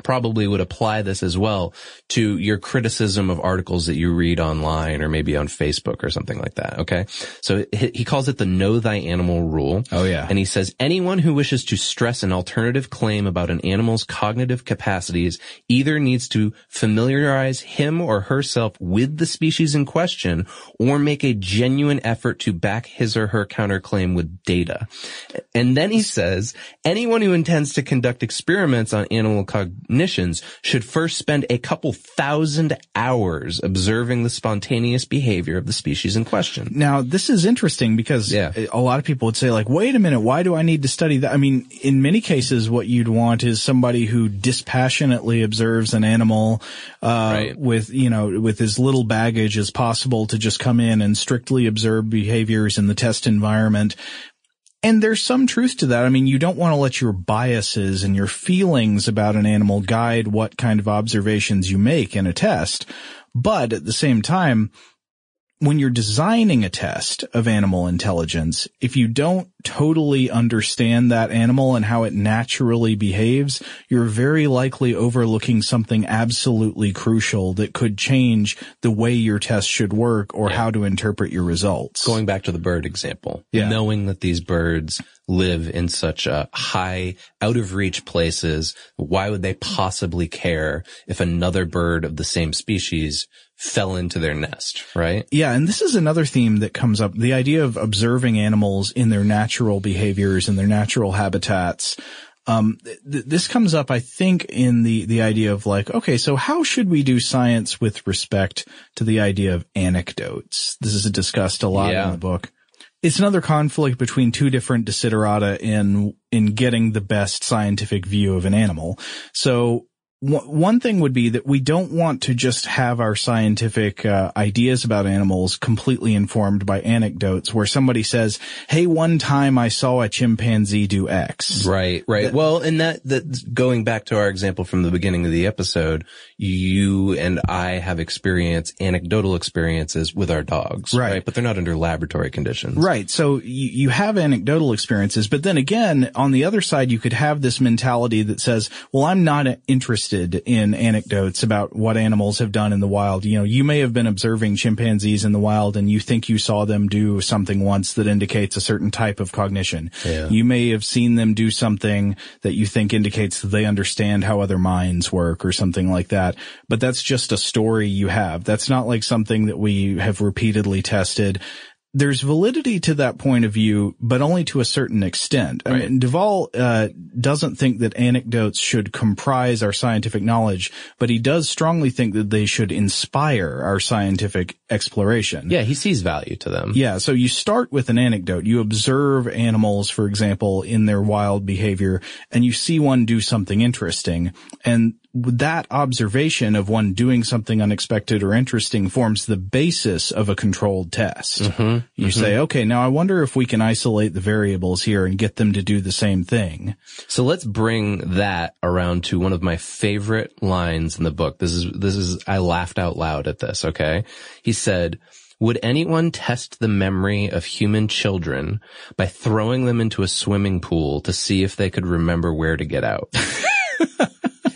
probably would apply this as well to your criticism of articles that you read online or maybe on Facebook or something like that. Okay. So he calls it the know thy animal rule. Oh, yeah. And he says anyone who wishes to stress an alternative claim about an animal's cognitive capacities either needs to familiarize him or herself with the species in question or make a genuine effort to back his or her counterclaim with data. And then he says anyone who intends to conduct experiments on animal cognitions should first spend a couple thousand hours observing the spontaneous behavior of the species in question. Now, this is interesting because Yeah. a lot of people would say like, wait a minute, why do I need to study that? I mean, in many cases, what you'd want is somebody who dispassionately observes an animal, uh, Right. with, you know, with as little baggage as possible to just come in and strictly observe behaviors in the test environment. And there's some truth to that. I mean, you don't want to let your biases and your feelings about an animal guide what kind of observations you make in a test. But at the same time, when you're designing a test of animal intelligence, if you don't totally understand that animal and how it naturally behaves, you're very likely overlooking something absolutely crucial that could change the way your test should work or how to interpret your results. Going back to the bird example, Yeah. knowing that these birds live in such uh, high, out of reach places, why would they possibly care if another bird of the same species fell into their nest, right? Yeah, and this is another theme that comes up, the idea of observing animals in their natural behaviors and their natural habitats. Um, th- this comes up, I think, in the, the idea of like, okay, so how should we do science with respect to the idea of anecdotes? This is discussed a lot Yeah. in the book. It's another conflict between two different desiderata in, in getting the best scientific view of an animal. So one thing would be that we don't want to just have our scientific uh, ideas about animals completely informed by anecdotes where somebody says, "Hey, one time I saw a chimpanzee do X." Right, right. well, and that, that going back to our example from the beginning of the episode, you and I have experienced anecdotal experiences with our dogs, Right. right? But they're not under laboratory conditions. Right. So you, you have anecdotal experiences, but then again, on the other side, you could have this mentality that says, well, I'm not interested in anecdotes about what animals have done in the wild. You know, you may have been observing chimpanzees in the wild and you think you saw them do something once that indicates a certain type of cognition. Yeah. You may have seen them do something that you think indicates that they understand how other minds work or something like that. But that's just a story you have. That's not like something that we have repeatedly tested there's validity to that point of view, but only to a certain extent. I mean, de Waal uh, doesn't think that anecdotes should comprise our scientific knowledge, but he does strongly think that they should inspire our scientific exploration. Yeah, he sees value to them. Yeah, so you start with an anecdote. You observe animals, for example, in their wild behavior, and you see one do something interesting. And that observation of one doing something unexpected or interesting forms the basis of a controlled test. Mm-hmm, you say, okay, now I wonder if we can isolate the variables here and get them to do the same thing. So let's bring that around to one of my favorite lines in the book. This is, this is, I laughed out loud at this, okay? He said, would anyone test the memory of human children by throwing them into a swimming pool to see if they could remember where to get out?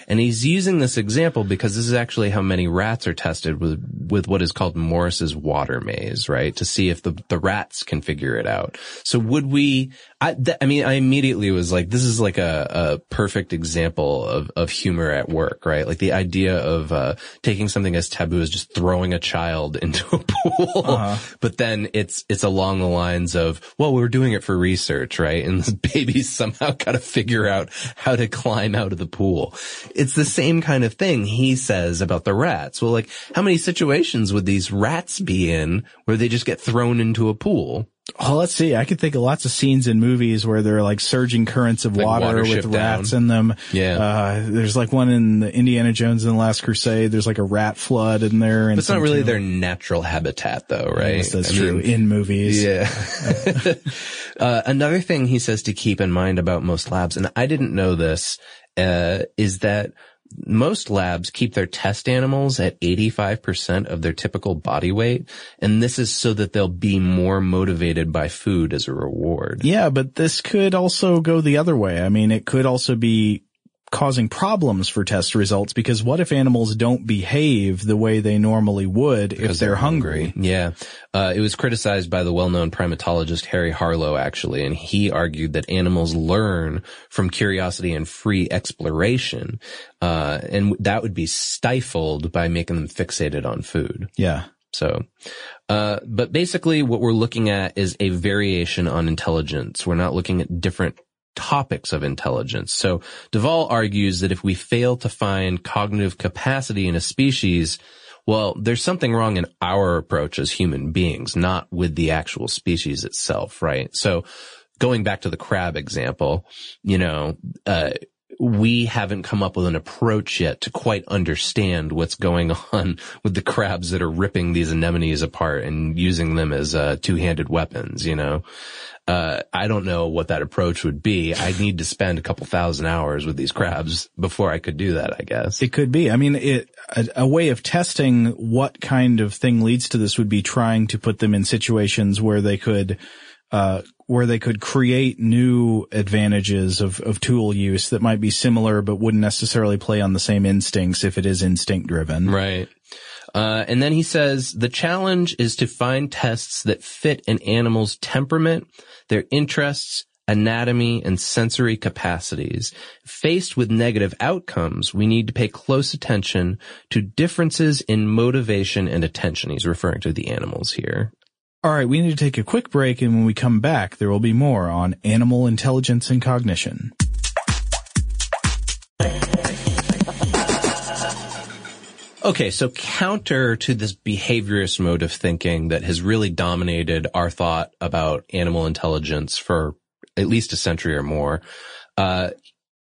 And he's using this example because this is actually how many rats are tested with, with what is called Morris's water maze, right? To see if the, the rats can figure it out. So would we, I, th- I mean, I immediately was like, this is like a, a perfect example of, of humor at work, right? Like the idea of, uh, taking something as taboo as just throwing a child into a pool. Uh-huh. But then it's, it's along the lines of, well, we're doing it for research, right? And this baby's somehow got to figure out how to climb out of the pool it's the same kind of thing he says about the rats. Well, like, how many situations would these rats be in where they just get thrown into a pool? Oh, let's see. I could think of lots of scenes in movies where there are like surging currents of like water, water with rats down. in them. Yeah. Uh, there's like one in the Indiana Jones and the Last Crusade. There's like a rat flood in there. And it's not really their natural habitat though, right? Yes, that's I true. Mean, in movies. Yeah. uh, another thing he says to keep in mind about most labs, and I didn't know this, uh, is that most labs keep their test animals at 85% of their typical body weight. And this is so that they'll be more motivated by food as a reward. Yeah, but this could also go the other way. I mean, it could also be causing problems for test results because what if animals don't behave the way they normally would because if they're, they're hungry? hungry? Yeah. Uh, it was criticized by the well-known primatologist Harry Harlow actually, and he argued that animals learn from curiosity and free exploration, uh, and that would be stifled by making them fixated on food. Yeah. So, uh, but basically what we're looking at is a variation on intelligence. We're not looking at different topics of intelligence. So de Waal argues that if we fail to find cognitive capacity in a species, well, there's something wrong in our approach as human beings, not with the actual species itself, right? So going back to the crab example, you know, uh, we haven't come up with an approach yet to quite understand what's going on with the crabs that are ripping these anemones apart and using them as uh, two-handed weapons, you know uh, I don't know what that approach would be. I'd need to spend a couple thousand hours with these crabs before I could do that, I guess. It could be. I mean, it, a, a, way of testing what kind of thing leads to this would be trying to put them in situations where they could, uh, where they could create new advantages of, of tool use that might be similar but wouldn't necessarily play on the same instincts if it is instinct driven. Right. Uh, and then he says the challenge is to find tests that fit an animal's temperament, their interests, anatomy, and sensory capacities. Faced with negative outcomes, we need to pay close attention to differences in motivation and attention. He's referring to the animals here. All right, we need to take a quick break, and when we come back, there will be more on animal intelligence and cognition. Okay, so counter to this behaviorist mode of thinking that has really dominated our thought about animal intelligence for at least a century or more, uh,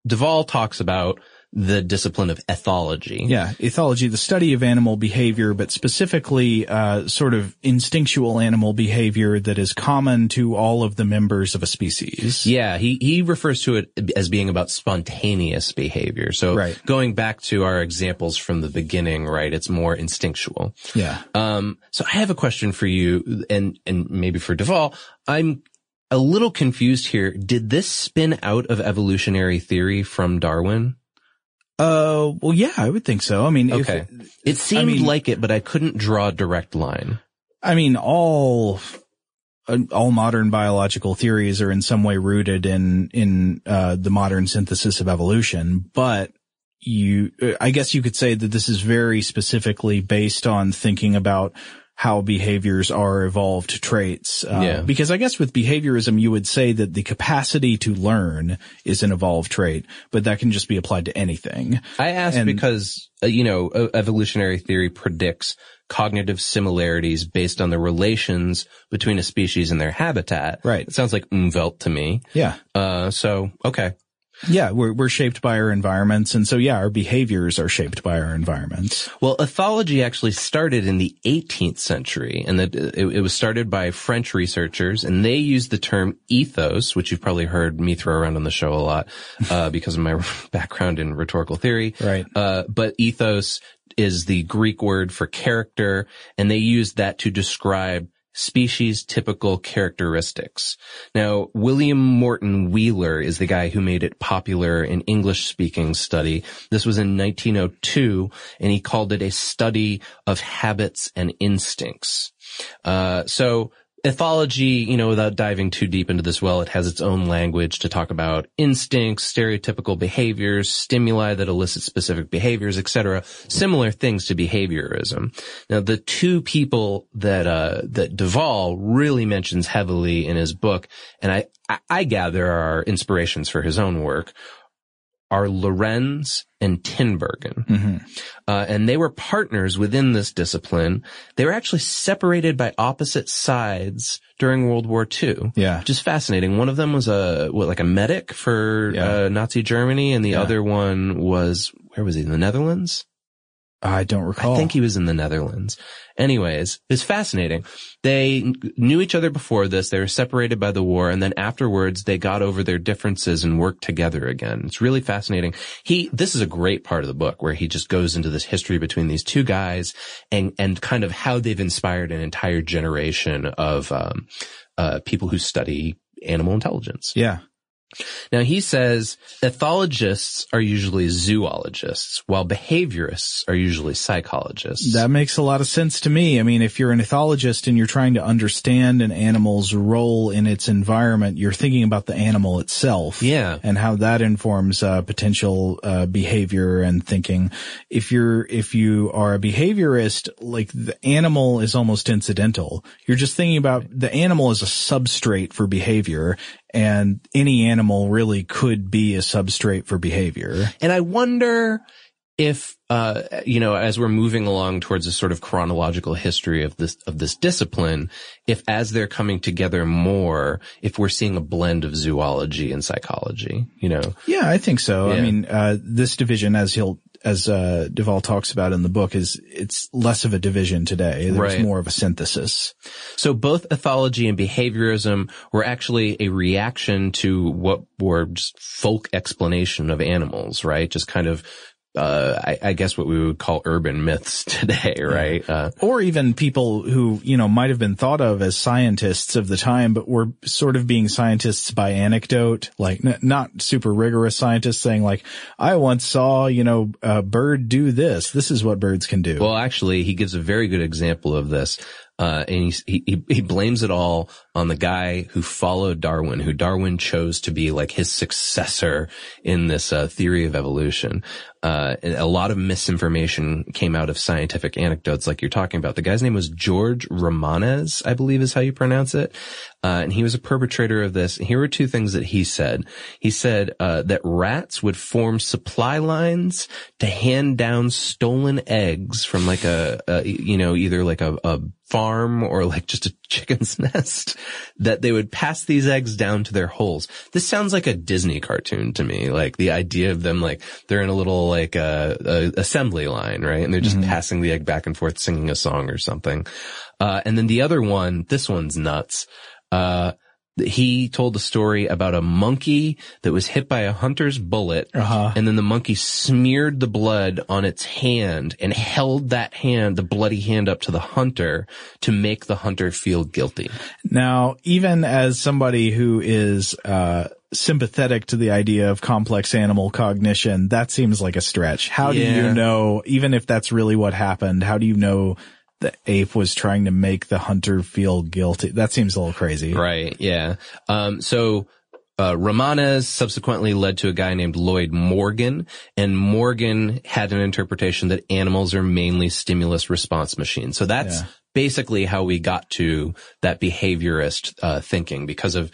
de Waal talks about the discipline of ethology. Yeah, ethology, the study of animal behavior, but specifically uh, sort of instinctual animal behavior that is common to all of the members of a species. Yeah, he he refers to it as being about spontaneous behavior. So right. going back to our examples from the beginning, right? It's more instinctual. Yeah. Um. So I have a question for you, and and maybe for de Waal. I'm a little confused here. Did this spin out of evolutionary theory from Darwin? Uh, well, yeah, I would think so. I mean, okay. If, it seemed I mean, like it, but I couldn't draw a direct line. I mean, all, uh, all modern biological theories are in some way rooted in, in, uh, the modern synthesis of evolution, but you, I guess you could say that this is very specifically based on thinking about how behaviors are evolved traits. Uh, Yeah. Because I guess with behaviorism, you would say that the capacity to learn is an evolved trait, but that can just be applied to anything. I asked And- because, uh, you know, evolutionary theory predicts cognitive similarities based on the relations between a species and their habitat. Right. It sounds like umwelt to me. Yeah. Uh, so, okay. Yeah. We're, we're shaped by our environments. And so, yeah, our behaviors are shaped by our environments. Well, ethology actually started in the 18th century and that it, it was started by French researchers and they used the term ethos, which you've probably heard me throw around on the show a lot, uh, because of my background in rhetorical theory. Right. Uh, but ethos is the Greek word for character and they used that to describe species typical characteristics. Now, William Morton Wheeler is the guy who made it popular in English speaking study. This was in 1902 and he called it a study of habits and instincts. Uh, so ethology, you know, without diving too deep into this well, it has its own language to talk about instincts, stereotypical behaviors, stimuli that elicit specific behaviors, etc. Similar things to behaviorism. Now, the two people that uh, that de Waal really mentions heavily in his book, and I I, I gather are inspirations for his own work, are Lorenz and Tinbergen. Uh, and they were partners within this discipline. They were actually separated by opposite sides during World War II. Yeah. Which is fascinating. One of them was a, what, like a medic for Yeah. uh, Nazi Germany and the Yeah. other one was, where was he? In the Netherlands? I don't recall. I think he was in the Netherlands. Anyways, it's fascinating. They kn- knew each other before this. They were separated by the war, and then afterwards they got over their differences and worked together again. It's really fascinating. He, this is a great part of the book where he just goes into this history between these two guys and and kind of how they've inspired an entire generation of um, uh, people who study animal intelligence. Yeah. Now he says ethologists are usually zoologists, while behaviorists are usually psychologists. That makes a lot of sense to me. I mean, if you're an ethologist and you're trying to understand an animal's role in its environment, you're thinking about the animal itself. Yeah. And how that informs uh, potential uh, behavior and thinking. If you're, if you are a behaviorist, like the animal is almost incidental. You're just thinking about the animal as a substrate for behavior and any animal really could be a substrate for behavior. And I wonder if, uh, you know, as we're moving along towards a sort of chronological history of this, of this discipline, if as they're coming together more, if we're seeing a blend of zoology and psychology, you know? Yeah, I think so. I mean, uh, this division, as he'll, as, uh, de Waal talks about in the book is, it's less of a division today. There's Right. more of a synthesis. So both ethology and behaviorism were actually a reaction to what were just folk explanation of animals, right? Just kind of, uh, I, I guess what we would call urban myths today, right? Uh, Or even people who, you know, might have been thought of as scientists of the time, but were sort of being scientists by anecdote, like n- not super rigorous scientists saying like, I once saw, you know, a bird do this. This is what birds can do. Well, actually, he gives a very good example of this. Uh, and he, he, he blames it all on the guy who followed Darwin, who Darwin chose to be like his successor in this, uh, theory of evolution. Uh, a lot of misinformation came out of scientific anecdotes like you're talking about. The guy's name was George Romanes, I believe is how you pronounce it. Uh, and he was a perpetrator of this. And here were two things that he said. He said, uh, that rats would form supply lines to hand down stolen eggs from like a, a you know, either like a, a farm or like just a chicken's nest that they would pass these eggs down to their holes. This sounds like a Disney cartoon to me. Like the idea of them like they're in a little like uh, a assembly line, right? And they're just passing the egg back and forth singing a song or something. Uh, and then the other one, this one's nuts. Uh, he told a story about a monkey that was hit by a hunter's bullet Uh-huh. and then the monkey smeared the blood on its hand and held that hand, the bloody hand up to the hunter to make the hunter feel guilty. Now, even as somebody who is, uh, sympathetic to the idea of complex animal cognition, that seems like a stretch. How do you know, even if that's really what happened, how do you know the ape was trying to make the hunter feel guilty? That seems a little crazy. Right. Yeah. Um, so, uh, Romanes subsequently led to a guy named Lloyd Morgan, and Morgan had an interpretation that animals are mainly stimulus response machines. So that's Yeah. basically how we got to that behaviorist uh, thinking because of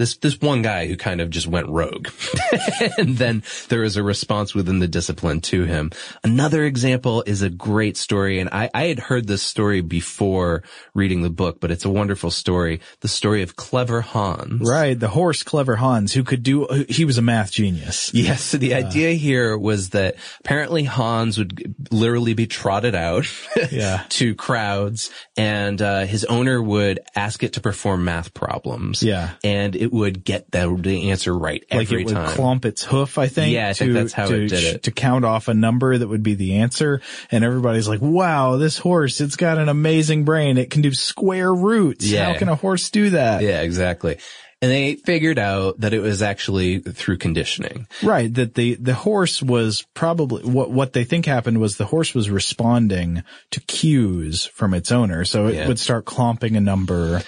this this one guy who kind of just went rogue, and then there is a response within the discipline to him. Another example is a great story, and I, I had heard this story before reading the book, but it's a wonderful story. The story of Clever Hans. Right. The horse, clever Hans, who could do, he was a math genius. Yes. So the idea here was that apparently Hans would literally be trotted out Yeah. to crowds and, uh, his owner would ask it to perform math problems. Yeah. And it would get the, the answer right Like every it would time. clomp its hoof, I think. Yeah, I think that's how to, it did it. To count off a number that would be the answer. And everybody's like, wow, this horse, it's got an amazing brain. It can do square roots. Yeah. How can a horse do that? yeah, exactly. And they figured out that it was actually through conditioning. Right. That the, the horse was probably, what, what they think happened was the horse was responding to cues from its owner. So it Yeah. would start clomping a number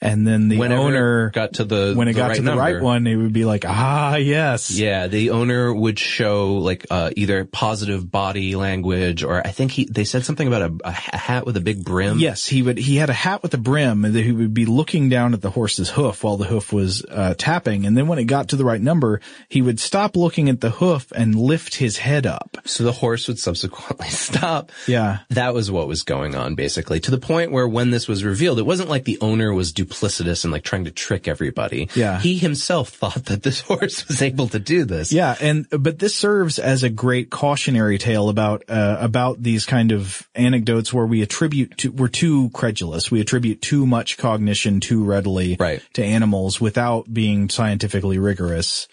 and then the Whenever owner, got to the, when it the got right to the right one, it would be like, ah, yes. Yeah, the owner would show like uh, either positive body language or I think he they said something about a, a hat with a big brim. Yes, he would. He had a hat with a brim, and he would be looking down at the horse's hoof while the hoof was uh, tapping. And then when it got to the right number, he would stop looking at the hoof and lift his head up. So the horse would subsequently stop. Yeah. That was what was going on basically to the point where when this was revealed, it wasn't like the owner was duplicitous and like trying to trick everybody. Yeah. He himself thought that this horse was able to do this. Yeah, and but this serves as a great cautionary tale about uh, about these kind of anecdotes where we attribute to we're too credulous. We attribute too much cognition too readily Right. to animals without being scientifically rigorous.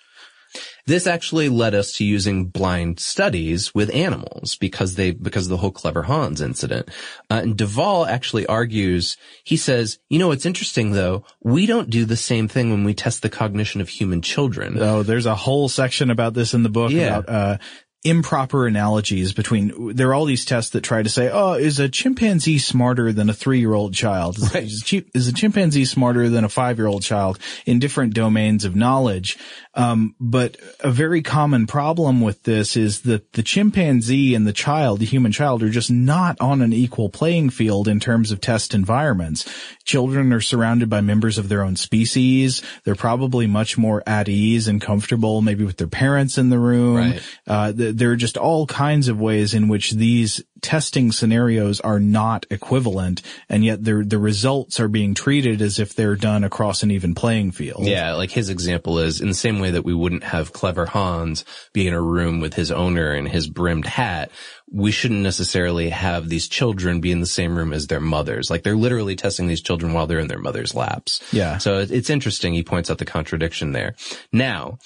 This actually led us to using blind studies with animals because they, because of the whole Clever Hans incident. Uh, and de Waal actually argues, he says, you know, it's interesting though, we don't do the same thing when we test the cognition of human children. Oh, there's a whole section about this in the book Yeah. about uh improper analogies between there are all these tests that try to say, "Oh, is a chimpanzee smarter than a 3-year-old child? Is, is, a is a chimpanzee smarter than a 5-year-old child in different domains of knowledge?" Um, but a very common problem with this is that the chimpanzee and the child, the human child, are just not on an equal playing field in terms of test environments. Children are surrounded by members of their own species. They're probably much more at ease and comfortable, maybe with their parents in the room. Right. Uh, there are just all kinds of ways in which these testing scenarios are not equivalent, and yet the the results are being treated as if they're done across an even playing field. Yeah, like his example is in the same way that we wouldn't have clever Hans be in a room with his owner and his brimmed hat. We shouldn't necessarily have these children be in the same room as their mothers. Like they're literally testing these children while they're in their mother's laps. Yeah. So it's interesting. He points out the contradiction there. Now,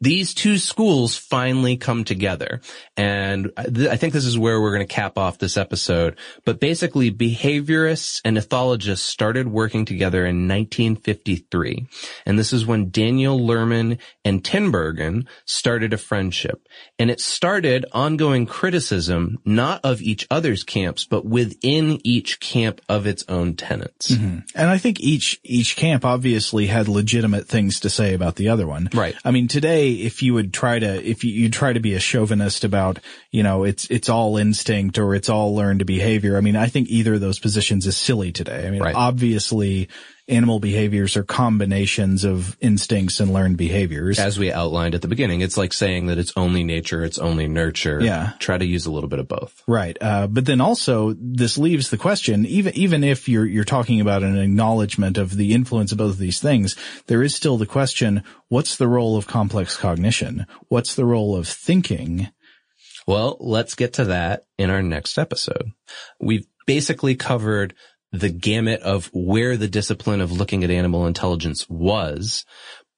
these two schools finally come together. And th- I think this is where we're going to cap off this episode. But basically, behaviorists and ethologists started working together in 1953. And this is when Daniel Lehrman and Tinbergen started a friendship. And it started ongoing criticism, not of each other's camps, but within each camp of its own tenets. Mm-hmm. And I think each each camp obviously had legitimate things to say about the other one. Right. I mean, today, if you would try to, if you, you try to be a chauvinist about, you know, it's it's all instinct or it's all learned behavior. I mean, I think either of those positions is silly today. I mean, Right. obviously, animal behaviors are combinations of instincts and learned behaviors. as we outlined at the beginning, it's like saying that it's only nature, it's only nurture. Yeah. Try to use a little bit of both. Right. Uh, but then also this leaves the question, even, even if you're, you're talking about an acknowledgement of the influence of both of these things, there is still the question, what's the role of complex cognition? What's the role of thinking? Well, let's get to that in our next episode. We've basically covered the gamut of where the discipline of looking at animal intelligence was,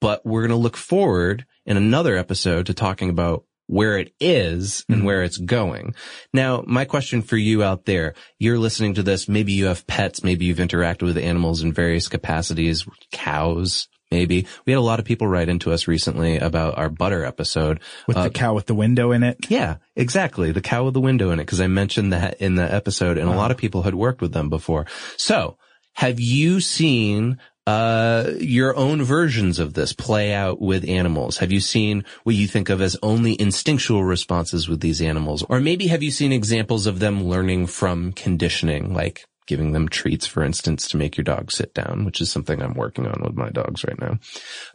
but we're going to look forward in another episode to talking about where it is and mm-hmm. where it's going. Now, my question for you out there, you're listening to this, maybe you have pets, maybe you've interacted with animals in various capacities, cows, maybe. We had a lot of people write into us recently about our butter episode. With the cow with the window in it? Yeah, exactly. The cow with the window in it, because I mentioned that in the episode and a lot of people had worked with them before. So have you seen uh, your own versions of this play out with animals? Have you seen what you think of as only instinctual responses with these animals? Or maybe have you seen examples of them learning from conditioning, like giving them treats, for instance, to make your dog sit down, which is something I'm working on with my dogs right now.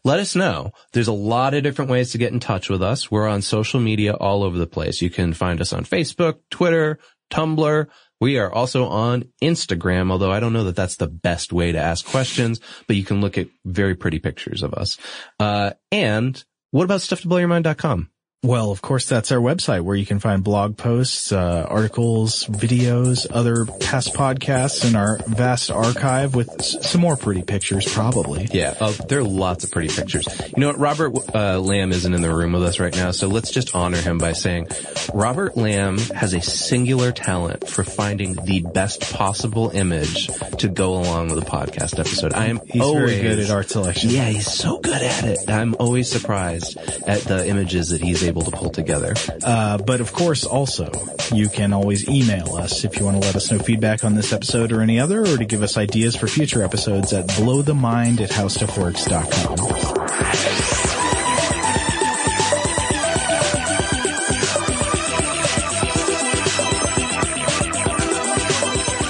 Let us know. There's a lot of different ways to get in touch with us. We're on social media all over the place. You can find us on Facebook, Twitter, Tumblr, we are also on Instagram, although I don't know that that's the best way to ask questions, but you can look at very pretty pictures of us. Uh, and what about stufftoblowyourmind.com? Well, of course, that's our website where you can find blog posts, uh, articles, videos, other past podcasts, and our vast archive with s- some more pretty pictures, probably. Yeah, oh, there are lots of pretty pictures. You know what? Robert uh, Lamb isn't in the room with us right now, so let's just honor him by saying Robert Lamb has a singular talent for finding the best possible image to go along with a podcast episode. I am He's always very good at art selection. Yeah, he's so good at it. I'm always surprised at the images that he's able to pull together. Uh, but of course, also, you can always email us if you want to let us know feedback on this episode or any other, or to give us ideas for future episodes at blowthemind at howstuffworks.com.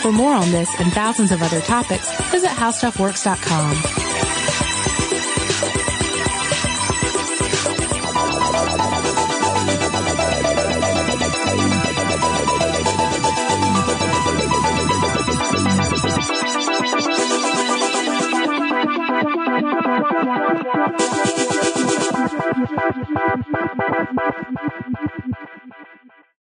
For more on this and thousands of other topics, visit howstuffworks.com. Thank you.